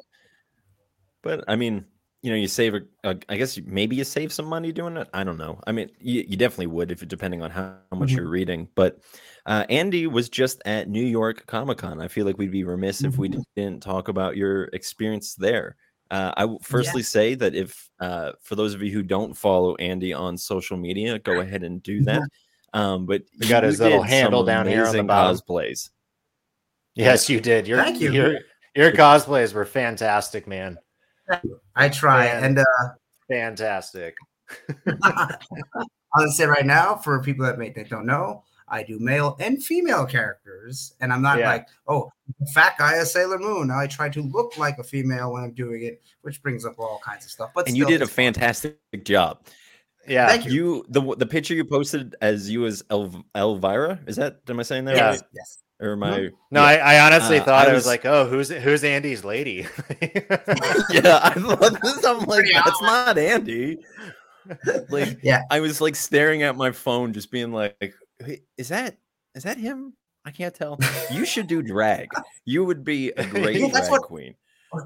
But I mean, you know, you save a, a I guess maybe you save some money doing it. I don't know. I mean, you, you definitely would if it depending on how, how much Mhm. you're reading. But uh, Andy was just at New York Comic Con. I feel like we'd be remiss if we Mhm. didn't talk about your experience there. Uh, I will firstly say that if uh, for those of you who don't follow Andy on social media, go ahead and do that. Um, but you got his little handle down here on the bottom. cosplays. yes you did your Thank you. your your cosplays were fantastic man I try, Man. and uh, fantastic I'll say right now for people that may that don't know, I do male and female characters, and I'm not Yeah. like, oh, fat guy as Sailor Moon. Now I try to look like a female when I'm doing it, which brings up all kinds of stuff. But and you did a it's fun. fantastic job. Yeah. Thank you. You the the picture you posted as you as El, Elvira is that am I saying that Yes, right? yes. Or am I? No, I, I honestly Uh, thought I I was, was- like, oh, who's who's Andy's lady? yeah, I thought this. I'm like, that's not Andy. Like, Yeah. I was like staring at my phone, just being like, "Wait, is that is that him? I can't tell. You should do drag. You would be a great Well, drag what- queen.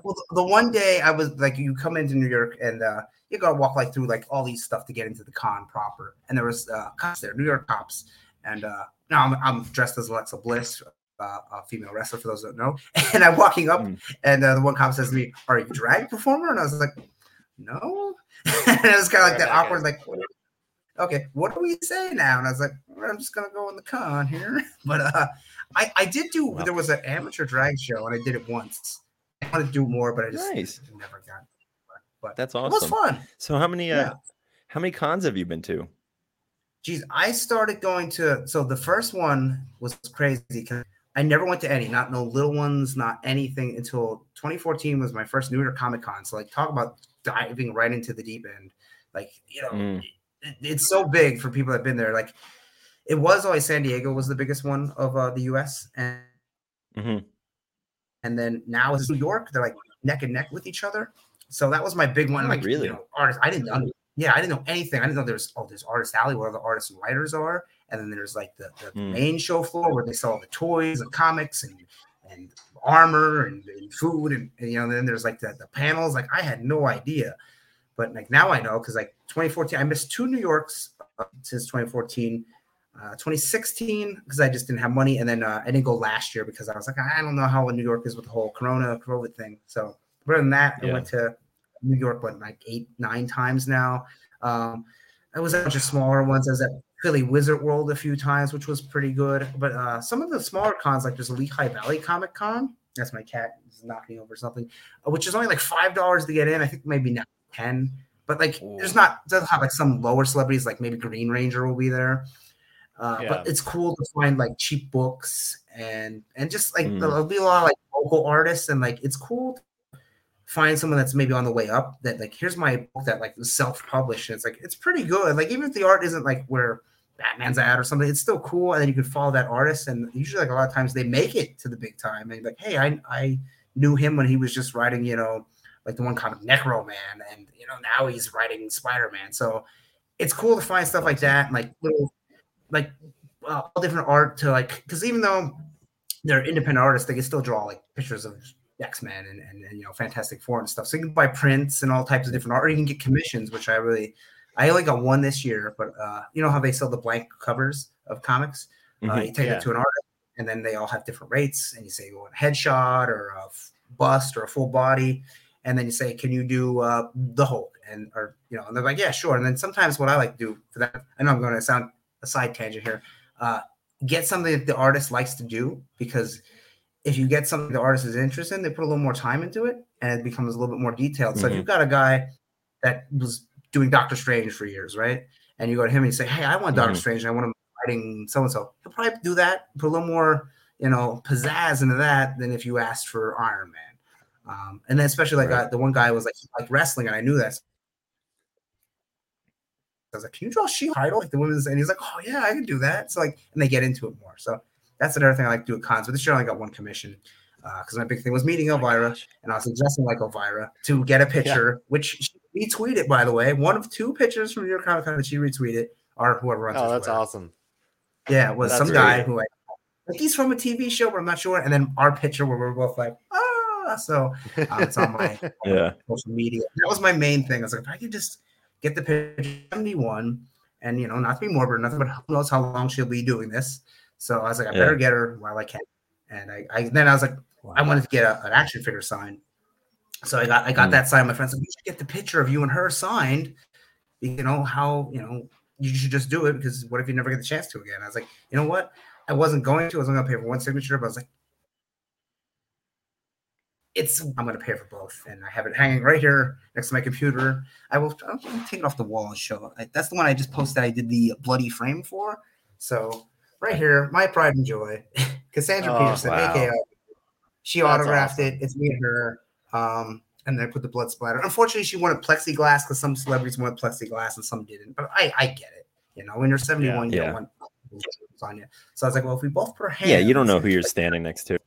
Well, the- one day I was like, you come into New York and uh, you gotta walk like through like all these stuff to get into the con proper. And there was uh, cops there, New York cops. And uh, now I'm, I'm dressed as Alexa Bliss, uh, a female wrestler for those that don't know. And I'm walking up, Mm. and uh, the one cop says to me, "Are you a drag performer?" And I was like, "No." and it was kind of like that awkward, like, what "Okay, what do we say now?" And I was like, well, "I'm just gonna go in the con here." But uh, I I did do. Wow. There was an amateur drag show, and I did it once. I wanted to do more, but I just Nice. never got. But That's awesome. it was fun. So how many uh Yeah. how many cons have you been to? Geez, I started going to. So the first one was crazy because I never went to any, not no little ones, not anything until 2014 was my first New York Comic Con. So like, talk about diving right into the deep end. Like, you know, Mm. It- it's so big for people that've been there. Like, it was always San Diego was the biggest one of uh, the U.S. and Mhm. and then now it's New York. They're like neck and neck with each other. So that was my big one. Oh, like really? you know, artists. I didn't know. Yeah, I didn't know anything. I didn't know there's oh, there's Artist Alley where all the artists and writers are, and then there's like the, the Hmm. main show floor where they sell all the toys and comics and and armor and, and food and, and, you know then there's like the, the panels. Like I had no idea, but like now I know because like 2014 I missed two New Yorks uh, since 2014. Uh, 2016 because I just didn't have money, and then uh, I didn't go last year because I was like, I don't know how New York is with the whole Corona COVID thing. So other than that, I went to New York what like eight nine times now. Um, I was at a bunch of smaller ones. I was at Philly Wizard World a few times, which was pretty good. But uh, some of the smaller cons, like there's Lehigh Valley Comic Con. That's my cat is knocking over something, uh, which is only like five dollars to get in. I think maybe now ten. But like, there's not doesn't have like some lower celebrities, like maybe Green Ranger will be there. Uh, Yeah. But it's cool to find like cheap books and and just like Mm. there'll be a lot of like local artists and like it's cool to find someone that's maybe on the way up that like here's my book that like was self-published. It's like it's pretty good. Like even if the art isn't like where Batman's at or something, it's still cool. And then you can follow that artist. And usually like a lot of times they make it to the big time. And like, hey, I I knew him when he was just writing, you know, like the one kind of Necro Man, and you know, now he's writing Spider-Man. So it's cool to find stuff like that, and like little like uh, all different art to like because even though they're independent artists, they can still draw like pictures of X Men and, and, and you know Fantastic Four and stuff. So you can buy prints and all types of different art, or you can get commissions, which I really I only got one this year, but uh, you know how they sell the blank covers of comics. Uh, Mhm. you take Yeah. it to an artist, and then they all have different rates, and you say you want a headshot or a bust or a full body, and then you say, can you do uh, the Hulk? And or you know, and they're like, yeah, sure. And then sometimes what I like to do for that, I know I'm going to sound a side tangent here. Uh, get something that the artist likes to do because if you get something the artist is interested in, they put a little more time into it and it becomes a little bit more detailed. So if Mhm. you've got a guy that was doing Doctor Strange for years, right? And you go to him and you say, Hey, I want Doctor Mhm. Strange and I want him writing so and so. He'll probably do that, put a little more, you know, pizzazz into that than if you asked for Iron Man. Um, and then especially like Right. uh, the one guy was like like wrestling, and I knew that. I was like, "Can you draw She Idol like the women's?" And he's like, "Oh yeah, I can do that." So like, and they get into it more. So that's another thing I like to do at cons. But this year I only got one commission because my big thing was meeting Oh Elvira, and I was dressing like Elvira to get a picture, which she retweeted by the way. One of two pictures from New York Comic Con that she retweeted, or whoever runs. Oh, that's Twitter. awesome. Yeah, it was That's some great. guy who I think he's from a TV show, but I'm not sure. And then our picture where we're both like, ah, so um, it's on my Yeah. social media. That was my main thing. I was like, if I could just get the picture 71 and you know, not to be morbid or nothing, but who knows how long she'll be doing this. So I was like, I better get her while I can. And I, I then I was like, I wanted to get a, an action figure signed. So I got I got Mm. that signed. My friend said, You should get the picture of you and her signed. You know, how you know you should just do it because what if you never get the chance to again? I was like, you know what? I wasn't going to, I was only gonna pay for one signature, but I was like, it's I'm gonna pay for both, and I have it hanging right here next to my computer. I will I'll take it off the wall and show. I, that's the one I just posted. I did the bloody frame for. So right here, my pride and joy, Cassandra Oh, Peterson, wow. aka. She That's autographed awesome. it. It's me and her. Um, and then I put the blood splatter. Unfortunately, she wanted plexiglass because some celebrities wanted plexiglass and some didn't. But I, I get it. You know, when you're 71, you Yeah. don't want on you. So I was like, well, if we both put our hands, Yeah, you don't know who you're standing next to.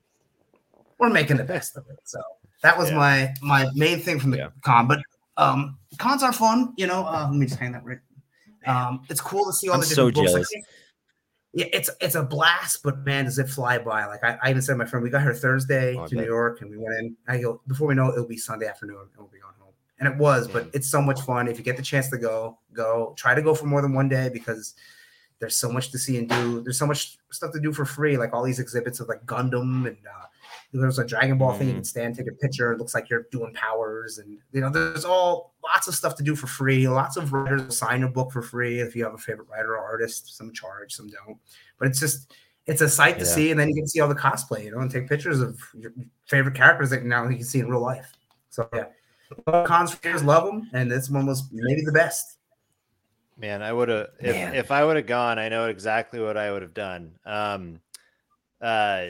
We're making the best of it. So that was Yeah. my my main thing from the Yeah. con. But um, cons are fun. You know, uh, let me just hang that right. Um, it's cool to see all I'm the so different books. Jealous. yeah, it's it's a blast, but man, does it fly by? Like I, I even said, to my friend, we got here Thursday Oh, to New. York, and we went in. I go before we know it, it'll be Sunday afternoon, and we'll be going home. And it was, but it's so much fun. If you get the chance to go, go. Try to go for more than one day because there's so much to see and do. There's so much stuff to do for free, like all these exhibits of like Gundam and uh, there's a Dragon Ball thing you Mhm. can stand, take a picture. It looks like you're doing powers, and you know, there's all lots of stuff to do for free. Lots of writers will sign your book for free if you have a favorite writer or artist. Some charge, some don't. But it's just it's a sight to Yeah. see, and then you can see all the cosplay, you know, and take pictures of your favorite characters that now you can see in real life. So yeah, cons fans love them, and this one was maybe the best. Man, I would have if, if I would have gone, I know exactly what I would have done. Um uh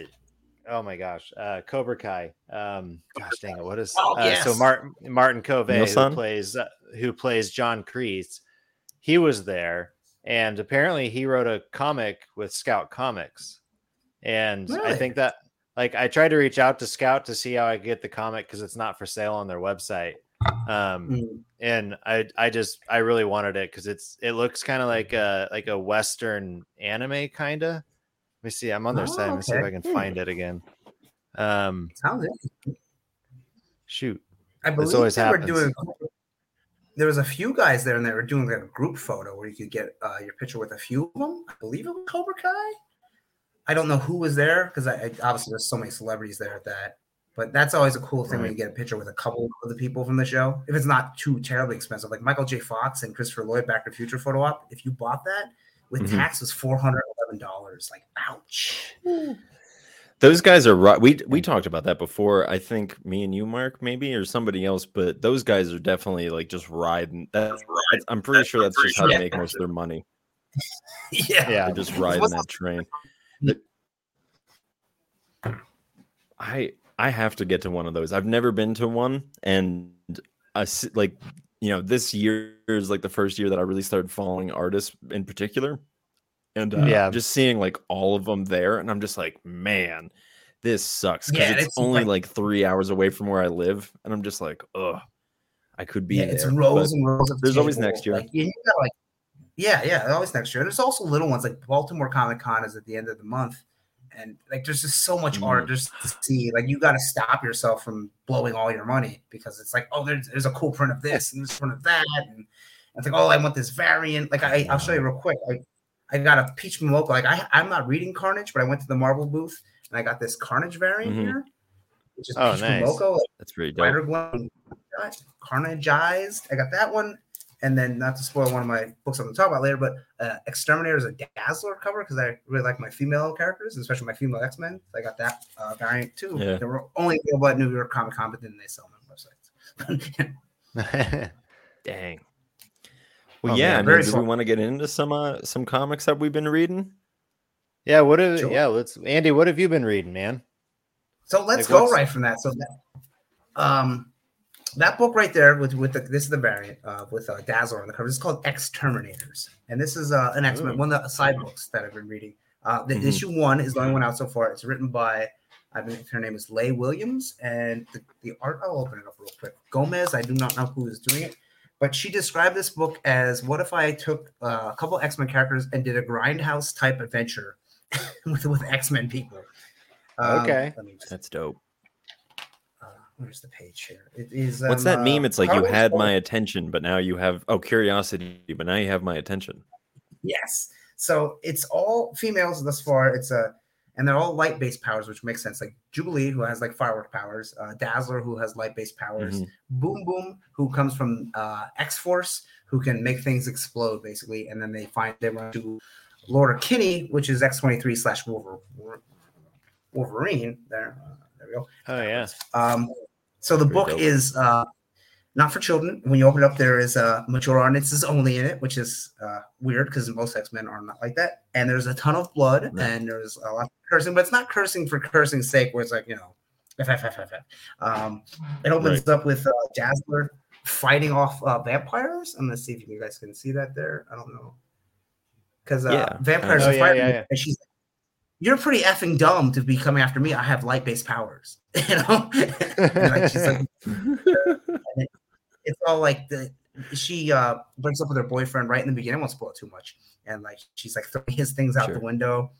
oh my gosh, uh Cobra Kai. Um gosh dang it, what is Oh, uh, so. Martin Martin Kove who plays uh, who plays John Kreese, he was there and apparently he wrote a comic with Scout Comics. And I think that like I tried to reach out to Scout to see how I could get the comic because it's not for sale on their website. Um Mm. and I I just I really wanted it because it's it looks kind of like a like a western anime kind of. Let me see. I'm on their Oh, site. Let me see if. I can find it again. Um, Sounds shoot. I believe always they happens. were doing. There was a few guys there, and they were doing like a group photo where you could get uh, your picture with a few of them. I believe it was Cobra Kai. I don't know who was there because I, I obviously there's so many celebrities there at that. But that's always a cool thing when you get a picture with a couple of the people from the show. If it's not too terribly expensive, like Michael J. Fox and Christopher Lloyd Back to Future photo op. If you bought that with Mhm. tax, was four hundred eleven dollars. Like, ouch. Those guys are right. We we talked about that before. I think me and you, Mark, maybe, or somebody else. But those guys are definitely like just riding. That's right. I'm pretty sure that's just how they make most of their money. yeah. Yeah. They're just riding that train. I I have to get to one of those. I've never been to one, and I s- like you know this year is like the first year that I really started following artists in particular, and uh, Yeah. just seeing like all of them there, and I'm just like, man, this sucks because Yeah, it's, it's only like- like three hours away from where I live, and I'm just like, ugh, I could be yeah, there. it's but- rows and rows of there's always next year. Like, got like, yeah, yeah, always next year. And there's also little ones like Baltimore Comic Con is at the end of the month, and like there's just so much Mm. art just to see. Like you got to stop yourself from blowing all your money because it's like, oh, there's, there's a cool print of this and this print of that, and it's like, oh, I want this variant. Like I, I'll show you real quick. I, I got a Peach Momoko. Like I, I'm not reading Carnage, but I went to the Marvel booth and I got this Carnage variant Mhm. here, which is Oh, Peach nice. Momoko. That's pretty dope. Spider Gwen, Carnageized. I got that one. And then, not to spoil one of my books I'm going to talk about later, but uh, Exterminator is a Dazzler cover because I really like my female characters, especially my female X Men. I got that uh, variant too. Yeah. They were only available at New York Comic Con, but then they sell them on websites. Dang. Well, Oh, yeah. man, I mean, very do we want to get into some uh, some comics that we've been reading? yeah. What have Sure. yeah? Let's Andy. What have you been reading, man? So let's Like, go what's- right from that. So that, um, that book right there with with the, this is the variant uh, with uh, Dazzler on the cover. It's called X Terminators, and this is uh, an X Men one of the side books that I've been reading. Uh, the Mhm. issue one is the only one out so far. It's written by I believe her name is Leah Williams, and the, the art. I'll open it up real quick. Gomez. I do not know who is doing it, but she described this book as what if I took uh, a couple X Men characters and did a grindhouse type adventure with with X Men people. Um, Okay. just- That's dope. Where's the page here? It is. What's um, that meme? uh, It's like you had my attention, but now you have oh curiosity, but now you have my attention. Yes. So it's all females thus far. It's a, and they're all light based powers, which makes sense. Like Jubilee, who has like firework powers, uh, Dazzler, who has light based powers, Mhm. Boom Boom, who comes from uh, X Force, who can make things explode basically, and then they find they run to Laura Kinney, which is X twenty three slash Wolver- Wolverine. There, uh, there we go. Oh yeah. Um, so the Very book dope. is uh, not for children. When you open it up, there is a uh, mature audiences only in it, which is uh, weird because most X Men are not like that. And there's a ton of blood right. and there's a lot of cursing, but it's not cursing for cursing's sake, where it's like you know, f f f f f. Um, it opens right. up with uh, Dazzler fighting off uh, vampires. I'm gonna see if you guys can see that there. I don't know because uh, yeah. vampires oh, are fighting, yeah, yeah, and she's like, "You're pretty effing dumb to be coming after me. I have light based powers." you know, like, she's like, it's all like the she uh breaks up with her boyfriend right in the beginning. I won't spoil too much, and like she's like throwing his things out sure. the window,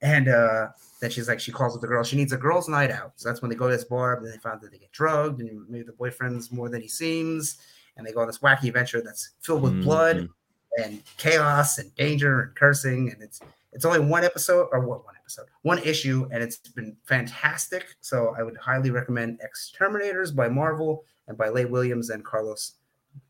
and uh then she's like she calls with the girl. She needs a girls' night out, so that's when they go to this bar. But they find that they get drugged, and maybe the boyfriend's more than he seems, and they go on this wacky adventure that's filled with mm-hmm. blood and chaos and danger and cursing, and it's it's only one episode or what one episode, one issue, and it's been fantastic. So I would highly recommend X-Terminators by Marvel and by Leah Williams and Carlos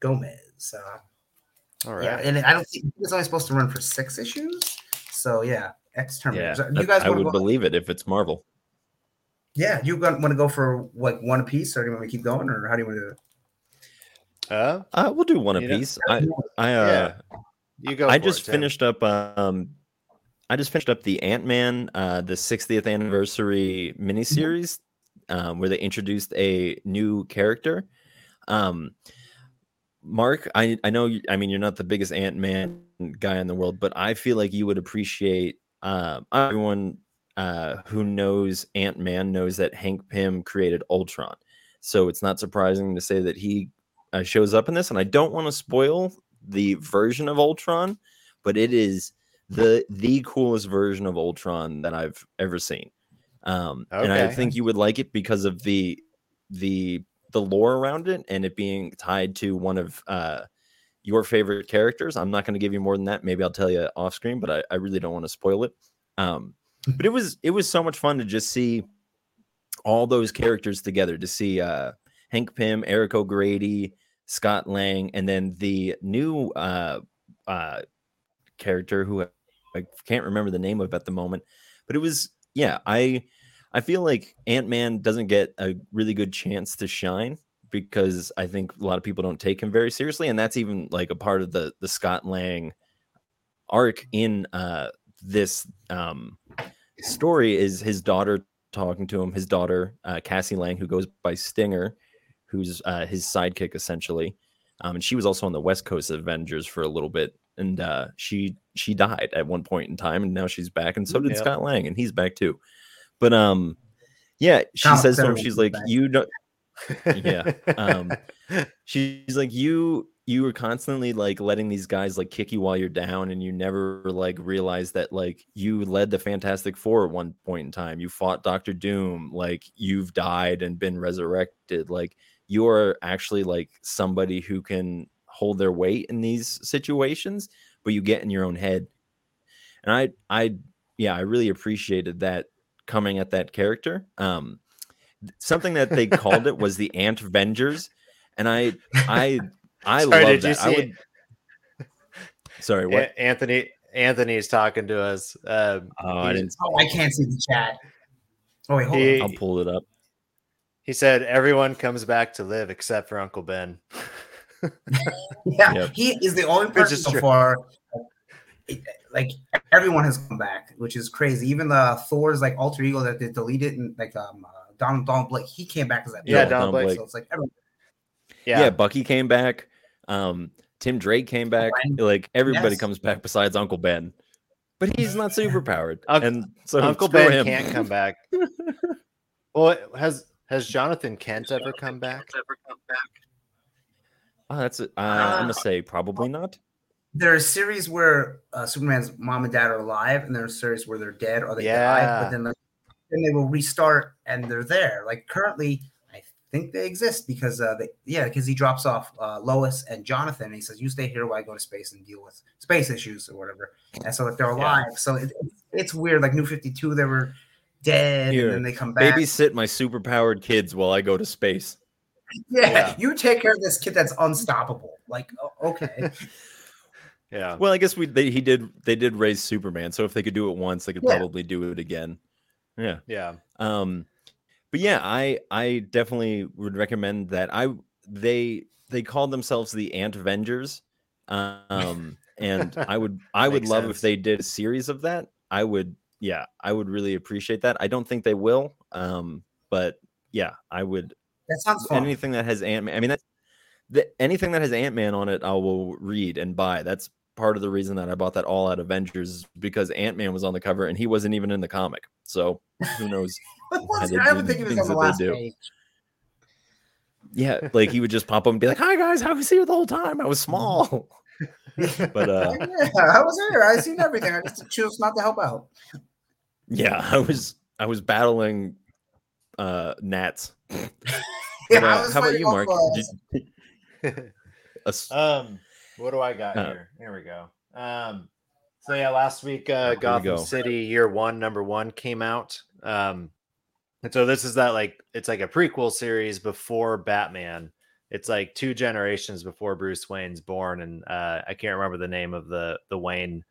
Gomez. Uh, All right. Yeah, and I don't think it's only supposed to run for six issues. So yeah, X-Terminators. Yeah, you guys I would believe it if it's Marvel. Yeah, you want to go for like one piece, or do you want to keep going, or how do you want to do it? Uh, uh we'll do one a piece. I, I, uh, yeah. you go. I just it, finished up. Um, I just finished up the Ant Man, uh, the 60th anniversary miniseries, um, where they introduced a new character. Um, Mark, I, I know, you, I mean, you're not the biggest Ant Man guy in the world, but I feel like you would appreciate uh, everyone uh, who knows Ant Man knows that Hank Pym created Ultron. So it's not surprising to say that he uh, shows up in this. And I don't want to spoil the version of Ultron, but it is the the coolest version of Ultron that I've ever seen. Um, okay. And I think you would like it because of the the the lore around it and it being tied to one of uh, your favorite characters. I'm not going to give you more than that. Maybe I'll tell you off screen, but I, I really don't want to spoil it. Um, but it was it was so much fun to just see all those characters together. To see uh, Hank Pym, Eric O'Grady, Scott Lang, and then the new uh, uh, character who I can't remember the name of at the moment, but it was yeah. I I feel like Ant Man doesn't get a really good chance to shine because I think a lot of people don't take him very seriously, and that's even like a part of the the Scott Lang arc in uh, this um, story is his daughter talking to him. His daughter uh, Cassie Lang, who goes by Stinger, who's uh, his sidekick essentially, um, and she was also on the West Coast Avengers for a little bit and uh, she she died at one point in time, and now she's back, and so did Scott Lang, and he's back too. But um, yeah, she says to him, she's like, "You don't." yeah, um, she's like, "You you were constantly like letting these guys like kick you while you're down, and you never like realized that like you led the Fantastic Four at one point in time. You fought Doctor Doom, like you've died and been resurrected, like." You're actually like somebody who can hold their weight in these situations, but you get in your own head. And I, I, yeah, I really appreciated that coming at that character. Um, something that they called it was the Ant Vengers, and I, I, I Sorry, love that. I would. Sorry, what? Anthony, Anthony's talking to us. Um, oh, I didn't. Oh, I can't see the chat. Oh wait, hold he, on. I'll pull it up. He said everyone comes back to live except for Uncle Ben. yeah, yep. he is the only person so far. Like everyone has come back, which is crazy. Even the Thor's like alter ego that they deleted and like um uh, Don Don Blake, he came back as that. Yeah, Don, Blake. Blake. So it's like everyone. Yeah. yeah, Bucky came back. Um, Tim Drake came back. Like everybody yes. comes back besides Uncle Ben, but he's not super powered. and so Uncle Ben him. can't come back. well, has has Jonathan Kent ever come back? Ever come back? Oh, that's uh, I'm gonna say probably not. There are series where uh, Superman's mom and dad are alive, and there are series where they're dead or they yeah. die, but then then they will restart and they're there. Like currently, I think they exist because uh, they yeah because he drops off uh, Lois and Jonathan, and he says, "You stay here while I go to space and deal with space issues or whatever." And so if they're alive, yeah. so it, it's weird. Like New Fifty Two, they were dead, here, and then they come back. Babysit my super powered kids while I go to space. Yeah, yeah, you take care of this kid that's unstoppable. Like, okay. yeah. Well, I guess we they, he did they did raise Superman, so if they could do it once, they could yeah. probably do it again. Yeah. Yeah. Um, but yeah, I I definitely would recommend that. I they they called themselves the Ant Avengers. Um, and I would I would love sense. if they did a series of that. I would yeah, I would really appreciate that. I don't think they will. Um, but yeah, I would that sounds fun. Anything that has Ant Man. I mean, that's the, anything that has Ant Man on it, I will read and buy. That's part of the reason that I bought that All Out Avengers because Ant Man was on the cover and he wasn't even in the comic. So who knows? I would think he was on the last page. Yeah, like he would just pop up and be like, "Hi guys, how was here the whole time? I was small." but uh yeah, I was here. I seen everything. I just chose not to help out. Yeah, I was I was battling uh gnats. yeah, but, uh, how about you, Mark? um, what do I got uh, here? Here we go. Um, so yeah, last week uh, Gotham City Year One Number One came out. Um, and so this is that like it's like a prequel series before Batman. It's like two generations before Bruce Wayne's born, and uh, I can't remember the name of the the Wayne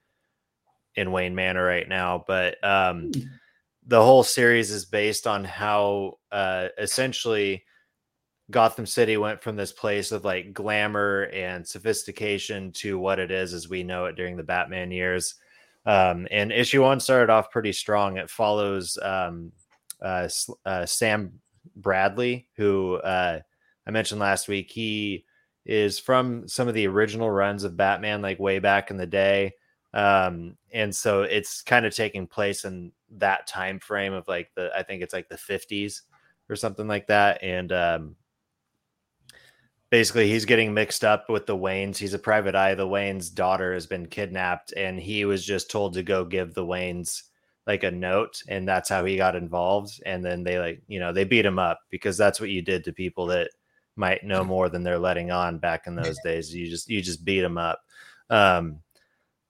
in Wayne Manor right now, but um, hmm. The whole series is based on how uh, essentially Gotham City went from this place of like glamour and sophistication to what it is as we know it during the Batman years. Um, and issue one started off pretty strong. It follows um, uh, uh, Slam Bradley, who uh, I mentioned last week. He is from some of the original runs of Batman, like way back in the day. Um, and so it's kind of taking place in that time frame of like the I think it's like the 50s or something like that. And um, basically he's getting mixed up with the Waynes. He's a private eye. The Wayne's daughter has been kidnapped, and he was just told to go give the Waynes like a note, and that's how he got involved. And then they like, you know, they beat him up because that's what you did to people that might know more than they're letting on back in those days. You just you just beat them up. Um,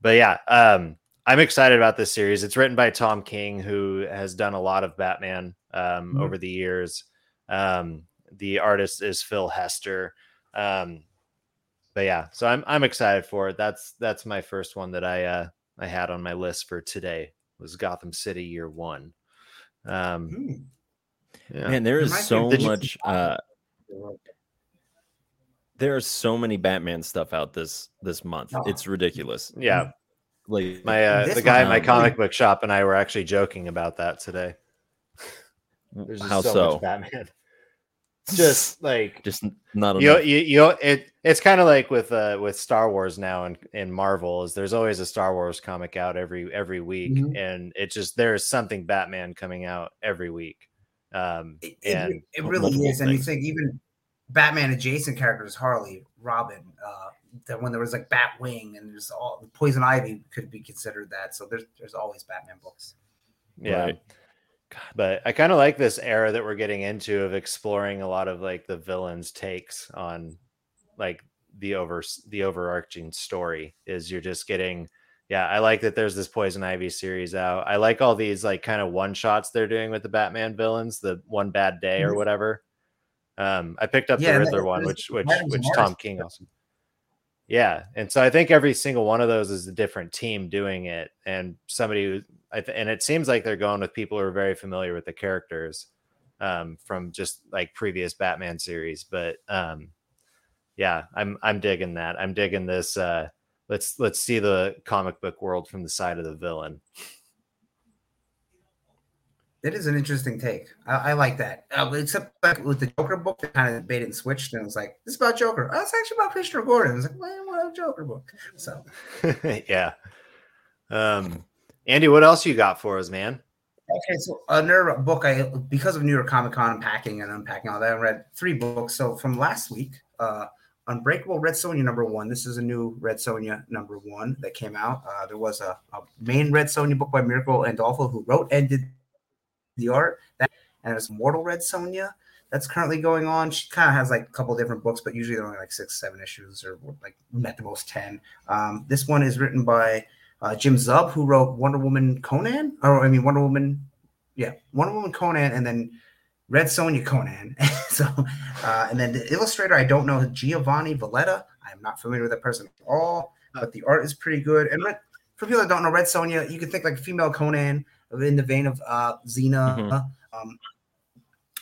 but yeah, um, I'm excited about this series. It's written by Tom King, who has done a lot of Batman um, mm-hmm. over the years. Um, the artist is Phil Hester. Um, but yeah, so I'm I'm excited for it. That's that's my first one that I uh, I had on my list for today was Gotham City Year One. Um, hmm. yeah. Man, there is so much. Uh, there are so many Batman stuff out this this month. Oh. It's ridiculous. Yeah, like my uh, the guy in my comic book shop and I were actually joking about that today. There's How so, so? Batman just like just not you, you you it it's kind of like with uh with Star Wars now and in Marvel is there's always a Star Wars comic out every every week mm-hmm. and it just there's something Batman coming out every week. Um it, and it, it really is things. and you think even Batman adjacent characters Harley, Robin, uh that when there was like Batwing and there's all Poison Ivy could be considered that. So there's there's always Batman books. Yeah. Right but I kind of like this era that we're getting into of exploring a lot of like the villains' takes on like the over the overarching story. Is you're just getting, yeah, I like that there's this Poison Ivy series out. I like all these like kind of one shots they're doing with the Batman villains, the one bad day or mm-hmm. whatever. Um, I picked up yeah, the Riddler one, which which which Tom King also. Yeah, and so I think every single one of those is a different team doing it, and somebody who and it seems like they're going with people who are very familiar with the characters um, from just like previous Batman series. But um, yeah, I'm I'm digging that. I'm digging this. Uh, let's let's see the comic book world from the side of the villain. It is an interesting take. I, I like that. Uh, except like with the Joker book, they kind of bait and switched, and it was like, "This is about Joker." Oh, it's actually about Christopher Gordon. It's like, "Well, I want a Joker book." So, yeah. Um, Andy, what else you got for us, man? Okay, so another book I because of New York Comic Con unpacking and unpacking all that, I read three books. So from last week, uh Unbreakable Red Sonja number one. This is a new Red Sonja number one that came out. Uh, there was a, a, main Red Sonja book by Mirko Andolfo, who wrote and did the art. That, and it's Mortal Red Sonja that's currently going on. She kind of has like a couple different books, but usually they're only like six, seven issues, or like at the most ten. Um, this one is written by uh, Jim Zub, who wrote Wonder Woman Conan, or I mean Wonder Woman, yeah, Wonder Woman Conan, and then Red Sonja Conan. so, uh, and then the illustrator, I don't know Giovanni Valletta. I am not familiar with that person at all, but the art is pretty good. And for people that don't know Red Sonja, you can think like female Conan in the vein of uh, Xena. Mm-hmm. Um,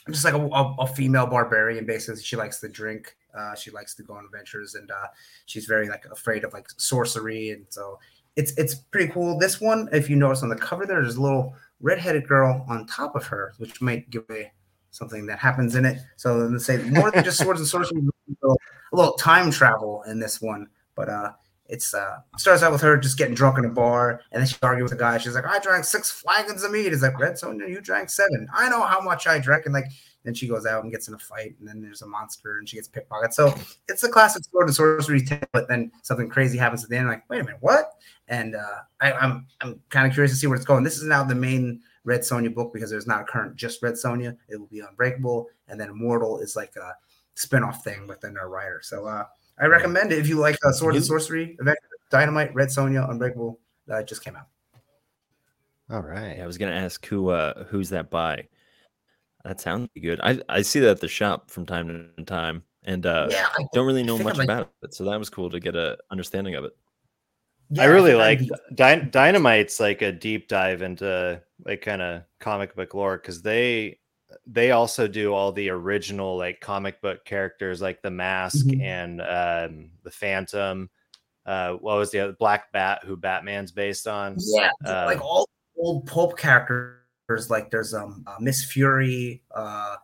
just like a, a, a, female barbarian, basically. She likes to drink Uh, she likes to go on adventures, and uh, she's very like afraid of like sorcery, and so it's it's pretty cool. This one, if you notice on the cover, there, there's a little redheaded girl on top of her, which might give away something that happens in it. So let's say more than just swords and sorcery, a little, a little time travel in this one. But uh, it's uh starts out with her just getting drunk in a bar, and then she argues with a guy. She's like, "I drank six flagons of mead." He's like, "Red Sonja, you drank seven. I know how much I drank." And like, then she goes out and gets in a fight, and then there's a monster, and she gets pickpocketed. So it's a classic sword and sorcery tale, but then something crazy happens at the end. Like, wait a minute, what? And uh, I, I'm I'm kind of curious to see where it's going. This is now the main Red Sonja book because there's not a current just Red Sonja. It will be Unbreakable, and then Immortal is like a spin-off thing within our writer. So uh, I recommend it if you like uh, Sword and Sorcery, Dynamite, Red Sonja, Unbreakable. That uh, just came out. All right. I was gonna ask who uh who's that by. That sounds good. I I see that at the shop from time to time, and uh, yeah, I, don't really know much like, about it. So that was cool to get a understanding of it. Yeah, I really like Dy- Dynamite's like a deep dive into like kind of comic book lore because they they also do all the original like comic book characters like the mask mm-hmm. and um, the phantom uh what was the other black bat who batman's based on yeah uh, like all old pulp characters like there's um uh, miss fury uh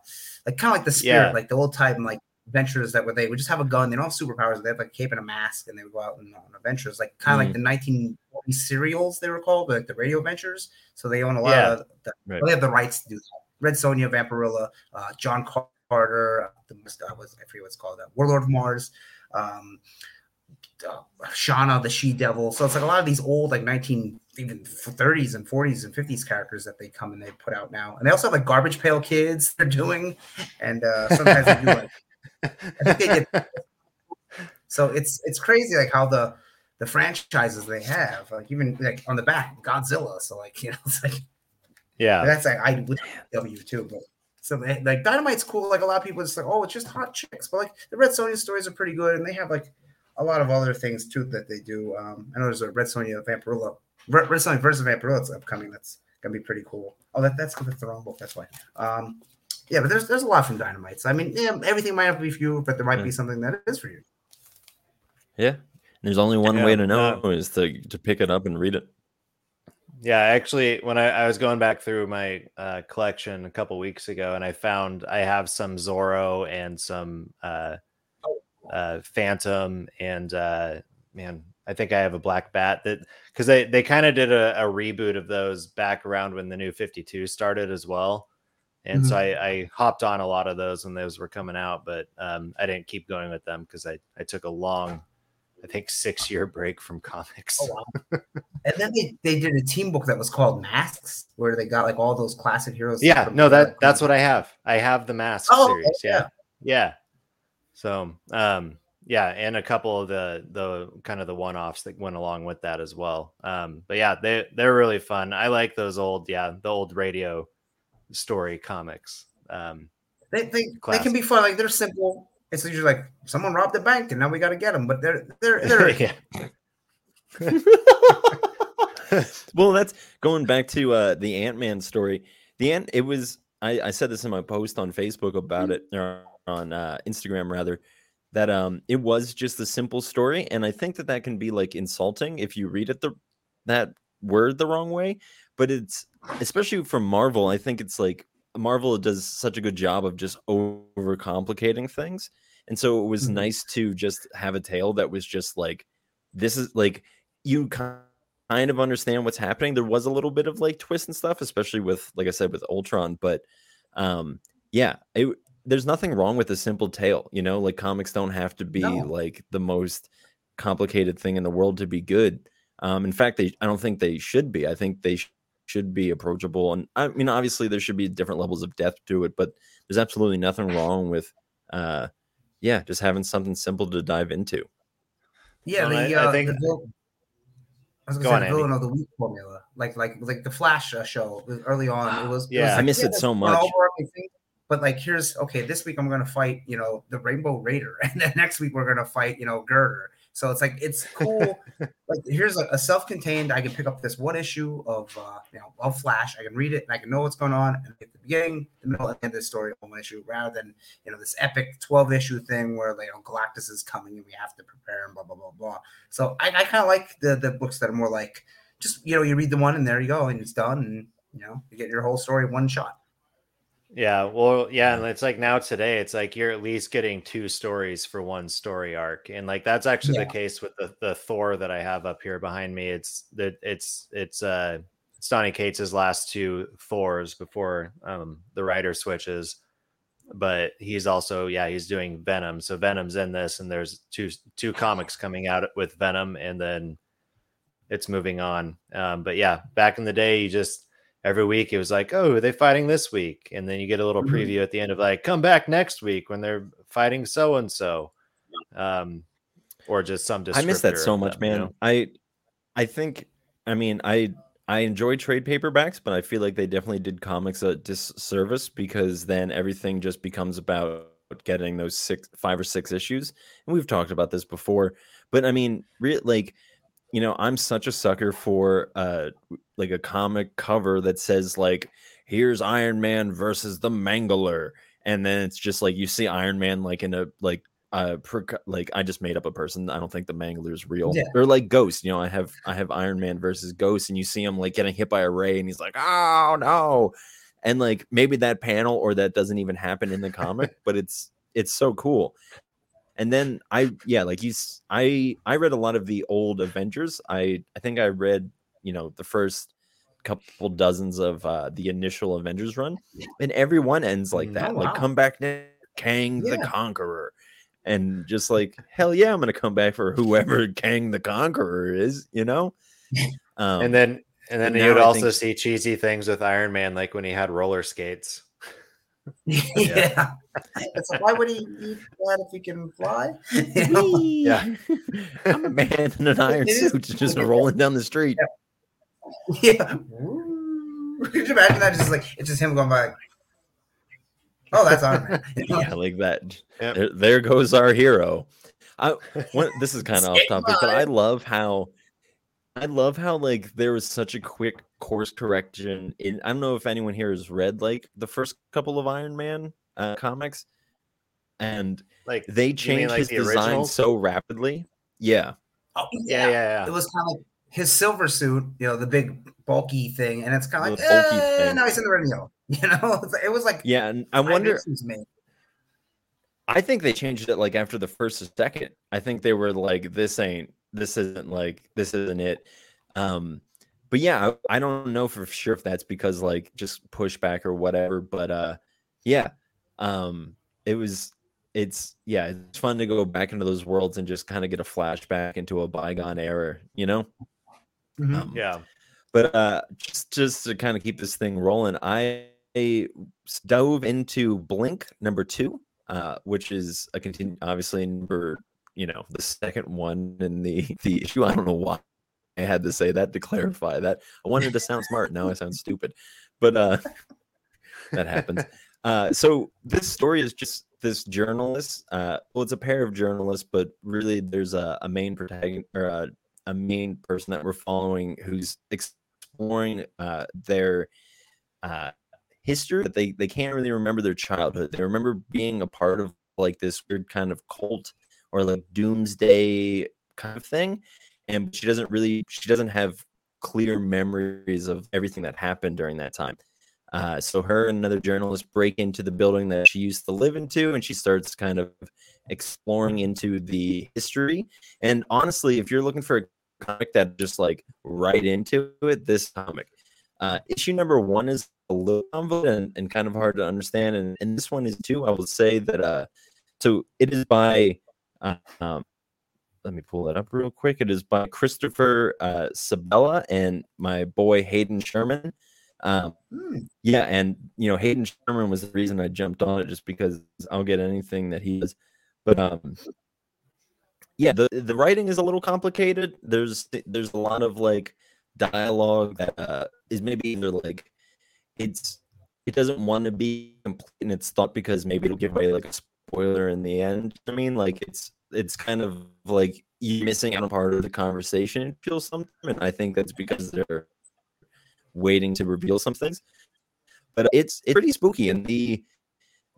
like kind of like the spirit yeah. like the old time like adventures that where they would just have a gun they don't have superpowers they have like cape and a mask and they would go out and on adventures like kind of mm. like the 1940 serials they were called like the radio adventures so they own a lot yeah. of the, right. they have the rights to do that Red Sonja, Vampirella, uh, John Carter, the uh, was I forget what's called, uh, Warlord of Mars, um, uh, Shanna, the She Devil. So it's like a lot of these old, like 19, even 30s and 40s and 50s characters that they come and they put out now. And they also have like Garbage Pail Kids they're doing, and uh, sometimes they do like. I think they get, so it's it's crazy like how the the franchises they have, like even like on the back, Godzilla. So like you know, it's like yeah, that's like I would W too, but so they, like Dynamite's cool. Like a lot of people just like, oh, it's just hot chicks, but like the Red Sonja stories are pretty good, and they have like a lot of other things too that they do. Um, I know there's a Red Sonja Vampirella, Red, Red Sonja versus Vampirella that's upcoming. That's gonna be pretty cool. Oh, that, that's that's the wrong book. That's why. Um, yeah, but there's there's a lot from Dynamites. I mean, yeah, everything might have to be for you, but there might yeah. be something that is for you. Yeah, there's only one yeah, way to know uh, is to to pick it up and read it. Yeah, actually, when I, I was going back through my uh, collection a couple weeks ago, and I found I have some Zorro and some uh, oh. uh, Phantom, and uh, man, I think I have a Black Bat that because they they kind of did a, a, reboot of those back around when the new Fifty Two started as well, and mm-hmm. so I, I, hopped on a lot of those when those were coming out, but um, I didn't keep going with them because I I took a long I think six year break from comics. Oh, wow. and then they, they did a team book that was called Masks, where they got like all those classic heroes. Yeah, no, that that's what I have. I have the Mask oh, series. Yeah. yeah. yeah. So um yeah, and a couple of the the kind of the one offs that went along with that as well. Um, but yeah, they they're really fun. I like those old, yeah, the old radio story comics. Um, they they, they can be fun. Like they're simple it's usually like someone robbed the bank and now we got to get them. But they're they're they're. well, that's going back to uh, the Ant Man story. The Ant it was I, I said this in my post on Facebook about it or on uh, Instagram rather that um it was just a simple story and I think that that can be like insulting if you read it the that word the wrong way. But it's especially from Marvel. I think it's like Marvel does such a good job of just overcomplicating things. And so it was mm-hmm. nice to just have a tale that was just like, this is like, you kind of understand what's happening. There was a little bit of like twist and stuff, especially with, like I said, with Ultron. But um, yeah, it, there's nothing wrong with a simple tale. You know, like comics don't have to be no. like the most complicated thing in the world to be good. Um, in fact, they I don't think they should be. I think they sh- should be approachable. And I mean, obviously, there should be different levels of depth to it, but there's absolutely nothing wrong with, uh, yeah, just having something simple to dive into. Yeah, well, the, I, uh, I, think. The, I was going to say the villain of the week formula, like like like the Flash uh, show early on. It was yeah, it was like, I miss yeah, it so much. But like, here's okay. This week I'm going to fight, you know, the Rainbow Raider, and then next week we're going to fight, you know, Girder. So it's like it's cool. like here's a, a, self-contained. I can pick up this one issue of uh, you know of Flash. I can read it and I can know what's going on and at the beginning, the middle, and the end of the story on one issue, rather than you know this epic 12 issue thing where you know Galactus is coming and we have to prepare and blah blah blah blah. So I, I kind of like the the books that are more like just you know you read the one and there you go and it's done and you know you get your whole story one shot. Yeah, well, yeah, and it's like now today, it's like you're at least getting two stories for one story arc, and like that's actually yeah. the case with the the Thor that I have up here behind me. It's that it's it's uh it's Donny Cates' last two Thors before um the writer switches, but he's also yeah he's doing Venom, so Venom's in this, and there's two two comics coming out with Venom, and then it's moving on. Um, but yeah, back in the day, you just every week it was like, oh, are they fighting this week? And then you get a little mm-hmm. preview at the end of like, come back next week when they're fighting so and so. Um, or just some I miss that so much, them, man. You know? I I think I mean I I enjoy trade paperbacks, but I feel like they definitely did comics a disservice because then everything just becomes about getting those six five or six issues. And we've talked about this before. But I mean, re- like you know, I'm such a sucker for uh like a comic cover that says like here's Iron Man versus the Mangler and then it's just like you see Iron Man like in a like uh like I just made up a person. I don't think the Mangler is real. Yeah. Or like Ghost, you know, I have I have Iron Man versus Ghost and you see him like getting hit by a ray and he's like, "Oh, no." And like maybe that panel or that doesn't even happen in the comic, but it's it's so cool and then i yeah like he's i i read a lot of the old avengers i i think i read you know the first couple dozens of uh the initial avengers run and every one ends like that oh, wow. like come back now kang yeah. the conqueror and just like hell yeah i'm gonna come back for whoever kang the conqueror is you know um, and then and then you'd also think... see cheesy things with iron man like when he had roller skates yeah. It's why would he eat that if he can fly? Yeah. I'm a man in an iron suit just rolling down the street. Yeah. yeah. Could you imagine that? Just like it's just him going by. Oh, that's on. yeah, like that. Yep. There, there, goes our hero. I, one, this is kind of off topic, but I love how I love how like there was such a quick course correction in I don't know if anyone here has read like the first couple of Iron Man uh, comics and like they changed like his the design originals? so rapidly. Yeah. Oh, yeah. yeah, yeah, It was kind of like his silver suit, you know, the big bulky thing, and it's kind of like eh, now he's in the radio. You know, it was like yeah, and I wonder. I think they changed it like after the first or second. I think they were like, "This ain't this isn't like this isn't it. Um, but yeah, I, I don't know for sure if that's because like just pushback or whatever. But uh, yeah, um, it was it's yeah, it's fun to go back into those worlds and just kind of get a flashback into a bygone era, you know? Mm-hmm. Um, yeah. But uh, just just to kind of keep this thing rolling, I dove into Blink number two, uh, which is a continue obviously number you know the second one in the the issue. I don't know why I had to say that to clarify that. I wanted to sound smart. Now I sound stupid, but uh, that happens. Uh, so this story is just this journalist. Uh, well, it's a pair of journalists, but really there's a, a main protagonist or a, a, main person that we're following who's exploring uh, their uh, history. But they they can't really remember their childhood. They remember being a part of like this weird kind of cult or like doomsday kind of thing and she doesn't really she doesn't have clear memories of everything that happened during that time. Uh, so her and another journalist break into the building that she used to live into and she starts kind of exploring into the history and honestly if you're looking for a comic that just like right into it this comic. Uh, issue number one is a little convoluted and, and kind of hard to understand and, and this one is too i will say that uh so it is by um, let me pull that up real quick. It is by Christopher uh, Sebela and my boy Hayden Sherman. Um, hmm. Yeah, and you know Hayden Sherman was the reason I jumped on it, just because I'll get anything that he does. But um, yeah, the the writing is a little complicated. There's there's a lot of like dialogue that uh, is maybe either like it's it doesn't want to be complete in its thought because maybe it'll give away like a spoiler in the end. I mean, like it's it's kind of like you missing out on part of the conversation. It feels something, and I think that's because they're waiting to reveal some things. But it's it's pretty spooky, and the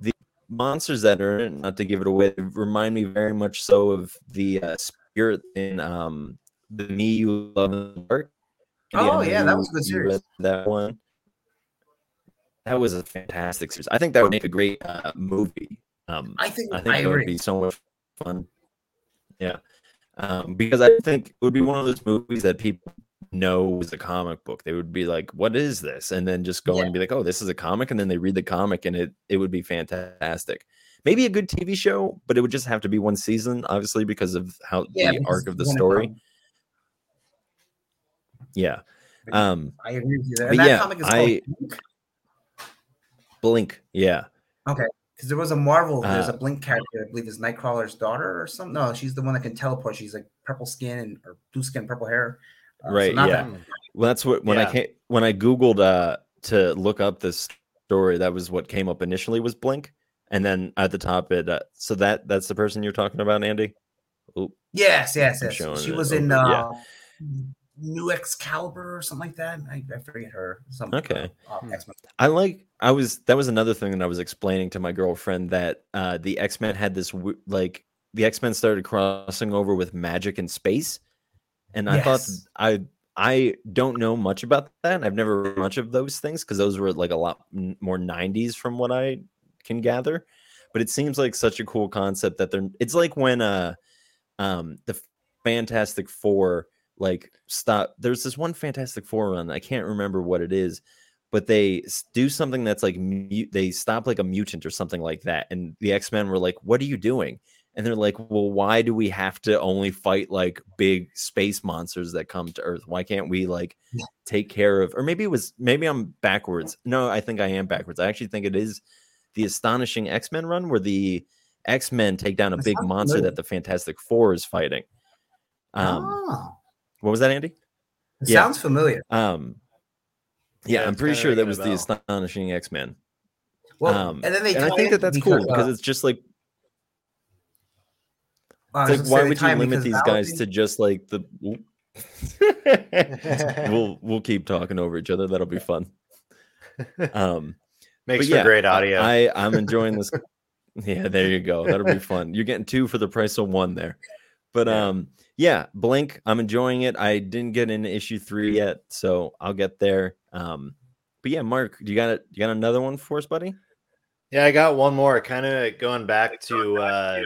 the monsters that are in, not to give it away, remind me very much so of the uh, spirit in um the Me You Love in the Dark. Oh yeah, that was good series. That one. That was a fantastic series. I think that would make a great uh, movie. Um, I think I think I that would be so much fun. Yeah, um, because I think it would be one of those movies that people know was a comic book. They would be like, "What is this?" and then just go Yeah. and be like, "Oh, this is a comic," and then they read the comic, and it it would be fantastic. Maybe a good TV show, but it would just have to be one season, obviously, because of how Yeah, the arc of the story. Yeah. Um, I agree with you there. And that yeah, comic is I- called Blink. Yeah. Because there was a Marvel. There's Uh, a Blink character, I believe, is Nightcrawler's daughter or something. No, she's the one that can teleport. She's like purple skin and or blue skin, purple hair. Uh, so Right, not yeah. that- Well, that's what when Yeah. I came when I googled uh to look up this story, that was what came up initially was Blink, and then at the top it. Uh, so that that's the person you're talking about, Andy. Oh, Yes, yes, yes. She it was in over, uh, yeah. New Excalibur or something like that. I, I forget her. Some Okay. uh, Hmm. X-Men. I like. I was that was another thing that I was explaining to my girlfriend that uh the X Men had this like the X Men started crossing over with magic and space, and I thought I I don't know much about that. I've never read much of those things because those were like a lot more '90s from what I can gather. But it seems like such a cool concept that they're. It's like when uh um the Fantastic Four like stop. There's this one Fantastic Four run. I can't remember what it is but they do something that's like mu- they stop like a mutant or something like that and the x-men were like what are you doing and they're like well why do we have to only fight like big space monsters that come to earth why can't we like Yeah. take care of or maybe it was maybe i'm backwards no i think i am backwards i actually think it is the astonishing x-men run where the x-men take down a big monster that the fantastic four is fighting um oh, what was that andy it yeah. sounds familiar. um yeah, Yeah, i'm pretty sure that was the astonishing x-men Well, um, and then they and I think that that's because, cool because uh, it's just like, I was it's like why would you limit these guys being- to just like the? we'll we'll keep talking over each other. That'll be fun. Um, Makes for yeah, great audio. I I'm enjoying this. yeah, there you go. That'll be fun. You're getting two for the price of one there. But Yeah. um, yeah, Blink. I'm enjoying it. I didn't get into issue three yet, so I'll get there. Um, but yeah, Mark, do you got it? You got another one for us, buddy? Yeah, I got one more. Kind of going back to uh,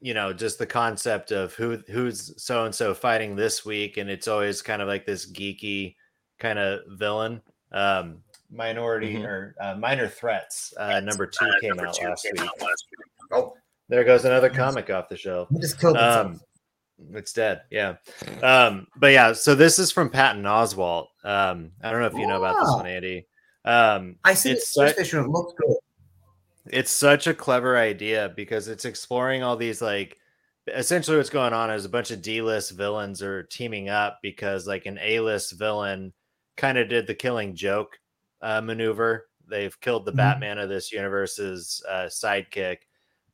you know just the concept of who who's so and so fighting this week, and it's always kind of like this geeky kind of villain. Um, minority Mhm. or uh, minor threats. Uh, number two came out last week. Oh, There goes another comic off the shelf. just killed. Um, it's dead. Yeah. Um, but yeah, so this is from Patton Oswalt. Um, I don't know if you know about this one, Andy. Um, I see it's the first. It looks good. it's such a clever idea because it's exploring all these like essentially what's going on is a bunch of D-list villains are teaming up because like an A-list villain kind of did the killing joke uh, maneuver. They've killed the Mhm. Batman of this universe's uh, sidekick,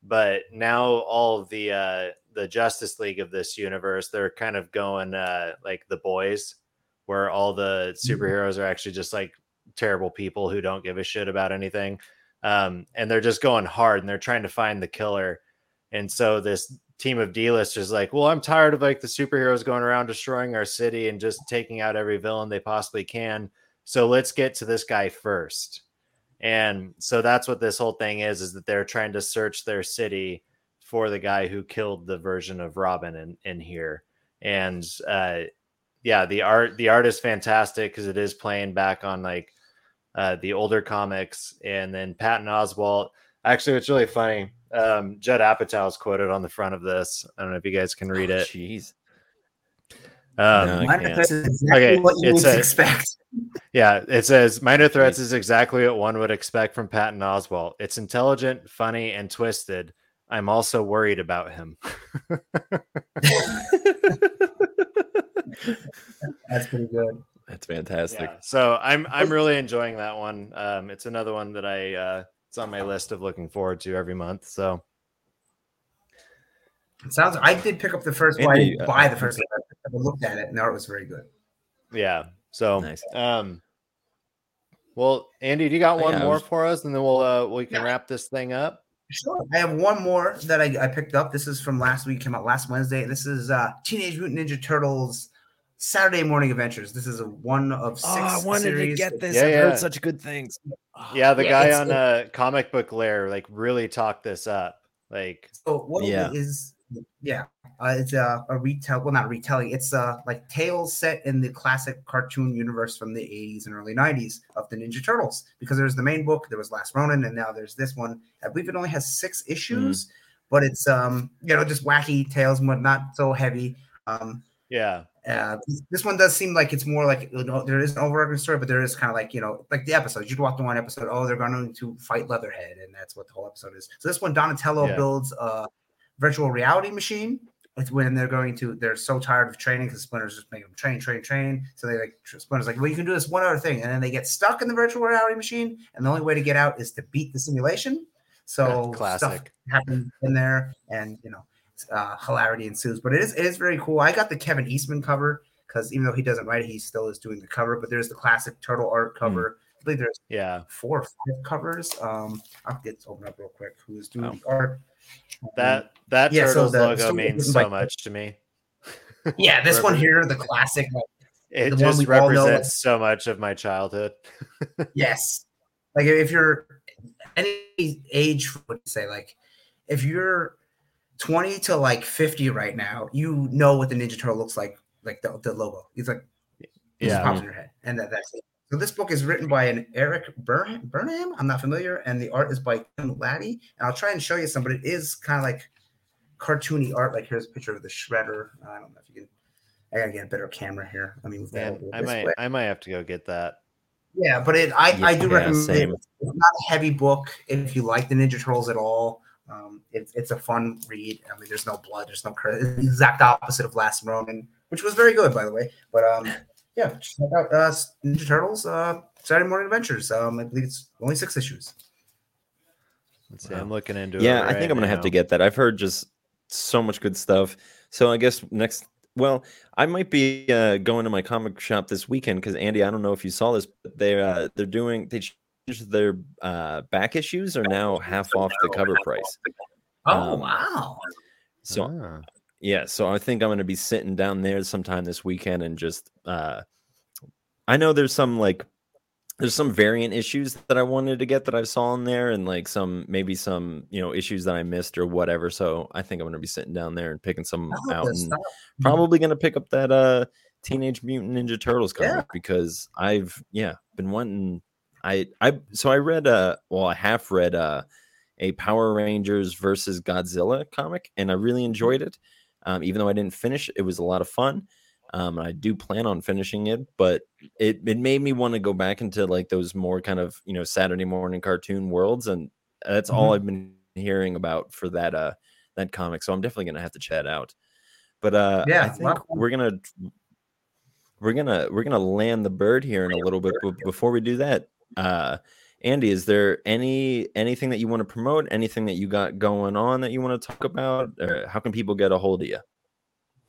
but now all the uh, the Justice League of this universe they're kind of going uh, like the boys, where all the superheroes are actually just like terrible people who don't give a shit about anything um, and they're just going hard and they're trying to find the killer. And so this team of D-listers like, well, I'm tired of like the superheroes going around destroying our city and just taking out every villain they possibly can. So let's get to this guy first. And so that's what this whole thing is: is that they're trying to search their city for the guy who killed the version of Robin in, in here. And uh, yeah, the art the art is fantastic because it is playing back on like uh, the older comics, and then Patton Oswalt. Actually, it's really funny. Um, Judd Apatow is quoted on the front of this. I don't know if you guys can read it. Jeez. Um, No, Minor threats is exactly Okay, what you it's would a- expect. Yeah, it says minor threats is exactly what one would expect from Patton Oswalt. It's intelligent, funny, and twisted. I'm also worried about him. That's pretty good. That's fantastic. Yeah, so I'm I'm really enjoying that one. Um, it's another one that I uh, it's on my list of looking forward to every month. So It sounds. I did pick up the first one. I didn't buy the first one. I looked at it, and the art was very good. Yeah. So, nice. um, well, Andy, do you got one yeah, more was... for us, and then we'll uh we can yeah. wrap this thing up. Sure. I have one more that I, I picked up. This is from last week. Came out last Wednesday. This is uh Teenage Mutant Ninja Turtles Saturday Morning Adventures. This is a one of six. Oh, I wanted series. to get this. Yeah, I've yeah. heard such good things. Yeah, the yeah, guy on uh, Comic Book Lair like really talked this up. Like, so what yeah. is yeah, uh, it's a, a retell. Well, not retelling. It's uh like tales set in the classic cartoon universe from the 80s and early 90s of the Ninja Turtles. Because there's the main book, there was Last Ronin, and now there's this one. I believe it only has six issues, mm. but it's um you know just wacky tales, but not so heavy. Um, yeah. Uh, this one does seem like it's more like you know, there is an overarching story, but there is kind of like you know, like the episodes. You'd walk the one episode, oh, they're going to fight Leatherhead, and that's what the whole episode is. So this one, Donatello yeah. builds a virtual reality machine it's when they're going to they're so tired of training because Splinter's just making them train, train, train. So they like Splinter's like, well, you can do this one other thing, and then they get stuck in the virtual reality machine, and the only way to get out is to beat the simulation. So stuff happens in there, and you know, uh, hilarity ensues. But it is it is very cool. I got the Kevin Eastman cover because even though he doesn't write, he still is doing the cover. But there's the classic turtle art hmm. cover. Mm. I believe there's yeah four or five covers. Um, I'll get to open up real quick. Who is doing oh. the art? That um, that yeah, turtles so the, logo means so like, much to me. Yeah, this one here, the classic. Like, it just represents so much of my childhood. yes, like if you're any age, would say like if you're 20 to like 50 right now, you know what the Ninja Turtle looks like, like the, the logo. It's like yeah, pops in your head, and that, that's it. So this book is written by an Erik Burnham. I'm not familiar, and the art is by Tim Lattie. And I'll try and show you some, but it is kind of like cartoony art. Like here's a picture of the Shredder. I don't know if you can. I gotta get a better camera here. I mean, I might, way. I might have to go get that. Yeah, but it, I, yeah, I do recommend it. It's not a heavy book if you like the Ninja Turtles at all. Um, it's it's a fun read. I mean, there's no blood, there's no credit. exact opposite of Last Ronin, which was very good, by the way. But um, yeah, check out uh, Ninja Turtles uh, Saturday Morning Adventures. Um, I believe it's only six issues. Let's see. I'm looking into yeah, it. Yeah, right I think I'm gonna have to get that. I've heard just so much good stuff. So I guess next, well, I might be uh, going to my comic shop this weekend because Andy, I don't know if you saw this, but they're uh, they're doing they changed their uh, back issues are now half off the cover price. Oh um, wow! So ah. Yeah, so I think I'm going to be sitting down there sometime this weekend and just uh I know there's some like there's some variant issues that I wanted to get that I saw in there and like some maybe some, you know, issues that I missed or whatever. So I think I'm going to be sitting down there and picking some out and stuff. probably going to pick up that uh Teenage Mutant Ninja Turtles comic yeah. because I've yeah, been wanting I I so I read uh well I half read uh a Power Rangers versus Godzilla comic and I really enjoyed it. Um, even though I didn't finish, it was a lot of fun. Um, I do plan on finishing it, but it, it made me want to go back into like those more kind of you know Saturday morning cartoon worlds, and that's mm-hmm. all I've been hearing about for that uh that comic. So I'm definitely gonna have to chat out. But uh, yeah, I think we're gonna we're gonna we're gonna land the bird here in a little bit. But before we do that, uh, Andy, is there any anything that you want to promote? Anything that you got going on that you want to talk about? Or how can people get a hold of you?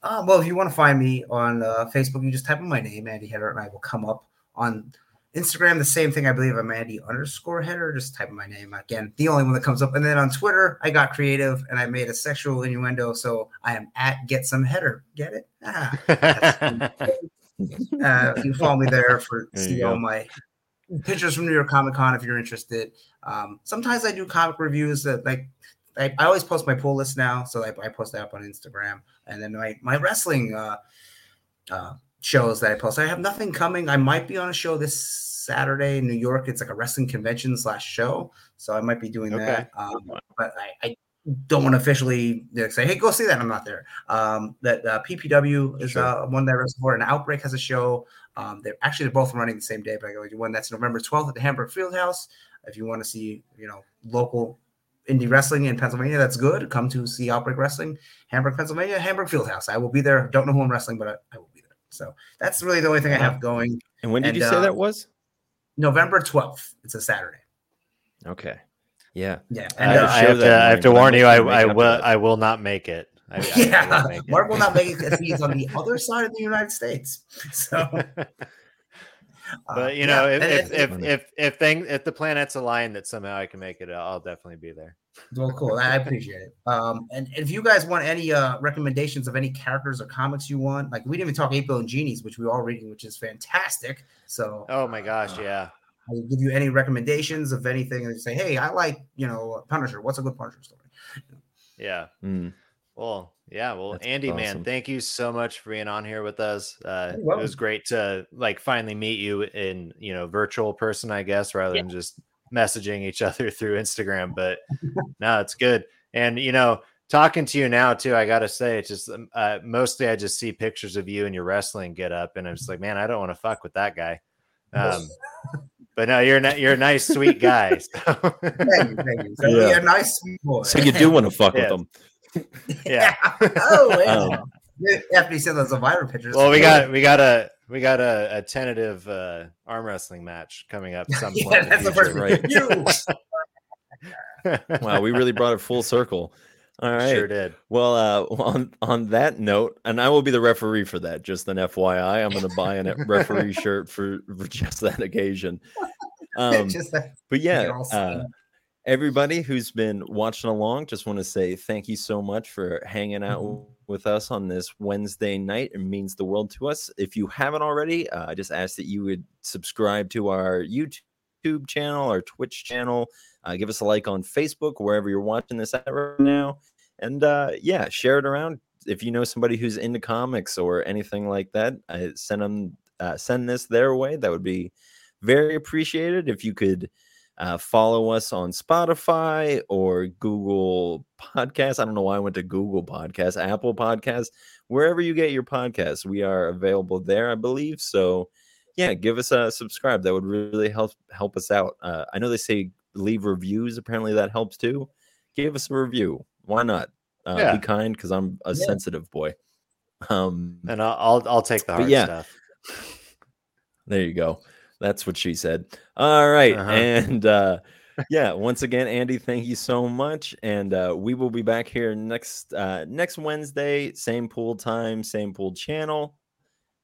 Uh, well, if you want to find me on uh, Facebook, you just type in my name, Andy Header, and I will come up on Instagram. The same thing, I believe. I'm Andy underscore Header. Just type in my name again. The only one that comes up. And then on Twitter, I got creative and I made a sexual innuendo, so I am at Get Some Header. Get it? Ah, uh, you follow me there for there see all my pictures from New York Comic Con if you're interested. Um, sometimes I do comic reviews that like I, I, always post my pull list now, so I, I, post that up on Instagram, and then my my wrestling uh, uh, shows that I post. I have nothing coming. I might be on a show this Saturday in New York. It's like a wrestling convention slash show, so I might be doing okay. that. Um, but I, I, don't want to officially say, "Hey, go see that." I'm not there. Um, that uh, PPW is sure. uh, one that I wrestle for, and Outbreak has a show um, they're actually they're both running the same day, but I go one that's November 12th at the Hamburg Fieldhouse. If you want to see, you know, local indie wrestling in Pennsylvania, that's good. Come to see Outbreak Wrestling, Hamburg, Pennsylvania, Hamburg Fieldhouse. I will be there. Don't know who I'm wrestling, but I, I will be there. So that's really the only thing I have going. And when did and, you say uh, that was? November 12th. It's a Saturday. Okay. Yeah. Yeah. And, uh, I, have to, I have to warn you, I, I will I will not make it. I, I- I yeah, would. Mark will not make it because he's on the other side of the United States. So, uh, but you yeah, know, if and- if, and- if if if thing if the planets align that somehow I can make it, I'll definitely be there. Well, cool. I appreciate it. Um, and if you guys want any uh recommendations of any characters or comics you want, like we didn't even talk April and Genies, which we all reading, which is fantastic. So Oh my gosh, Uh, yeah. I will give you any recommendations of anything and say, hey, I like you know Punisher. What's a good Punisher story? Yeah. Mm. Well, yeah. Well, That's Andy, man, thank you so much for being on here with us. Uh, it was great to like finally meet you in you know virtual person, I guess, rather Yeah. than just messaging each other through Instagram. But no, it's good. And you know, talking to you now too, I gotta say, it's just um, uh, mostly I just see pictures of you and your wrestling get up, and I'm just like, man, I don't want to fuck with that guy. Um, but no, you're not. You're a nice, sweet guy. so- Thank you, thank you. So Yeah. yeah, nice sweet boy. So you do want to fuck Yeah. with them? yeah. oh, yeah. Um, After you said those Elvira pictures. Well, we got we got a we got a, a tentative uh, arm wrestling match coming up some point. yeah, in that's the first right. You. Wow, we really brought it full circle. All right. Sure did. Well, uh, on on that note, and I will be the referee for that. Just an FYI, I'm going to buy a referee shirt for, for just that occasion. Um, Just that- but yeah, you're all set uh, up. Everybody who's been watching along, just want to say thank you so much for hanging out Mhm. with us on this Wednesday night. It means the world to us. If you haven't already, uh, I just ask that you would subscribe to our YouTube channel, our Twitch channel. Uh, give us a like on Facebook, wherever you're watching this at right now. And uh, yeah, share it around. If you know somebody who's into comics or anything like that, uh, send them uh, send this their way. That would be very appreciated. If you could uh, follow us on Spotify or Google Podcasts. I don't know why I went to Google Podcasts, Apple Podcasts, wherever you get your podcasts. We are available there, I believe. So, yeah, give us a subscribe. That would really help help us out. Uh, I know they say leave reviews. Apparently, that helps too. Give us a review. Why not? Uh, Yeah. Be kind, because I'm a Yeah. sensitive boy. Um, And I'll I'll, take the hard yeah. stuff. There you go. That's what she said. All right. Uh-huh. And uh yeah, once again, Andy, thank you so much. And uh we will be back here next uh next Wednesday, same pool time, same pool channel.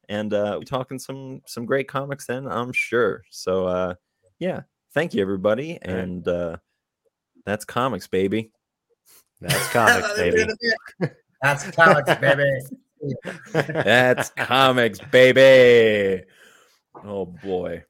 And uh we're talking some some great comics then, I'm sure. So uh yeah, thank you everybody. And uh that's comics, baby. That's comics, baby. That's comics, baby. That's comics, baby. Oh boy.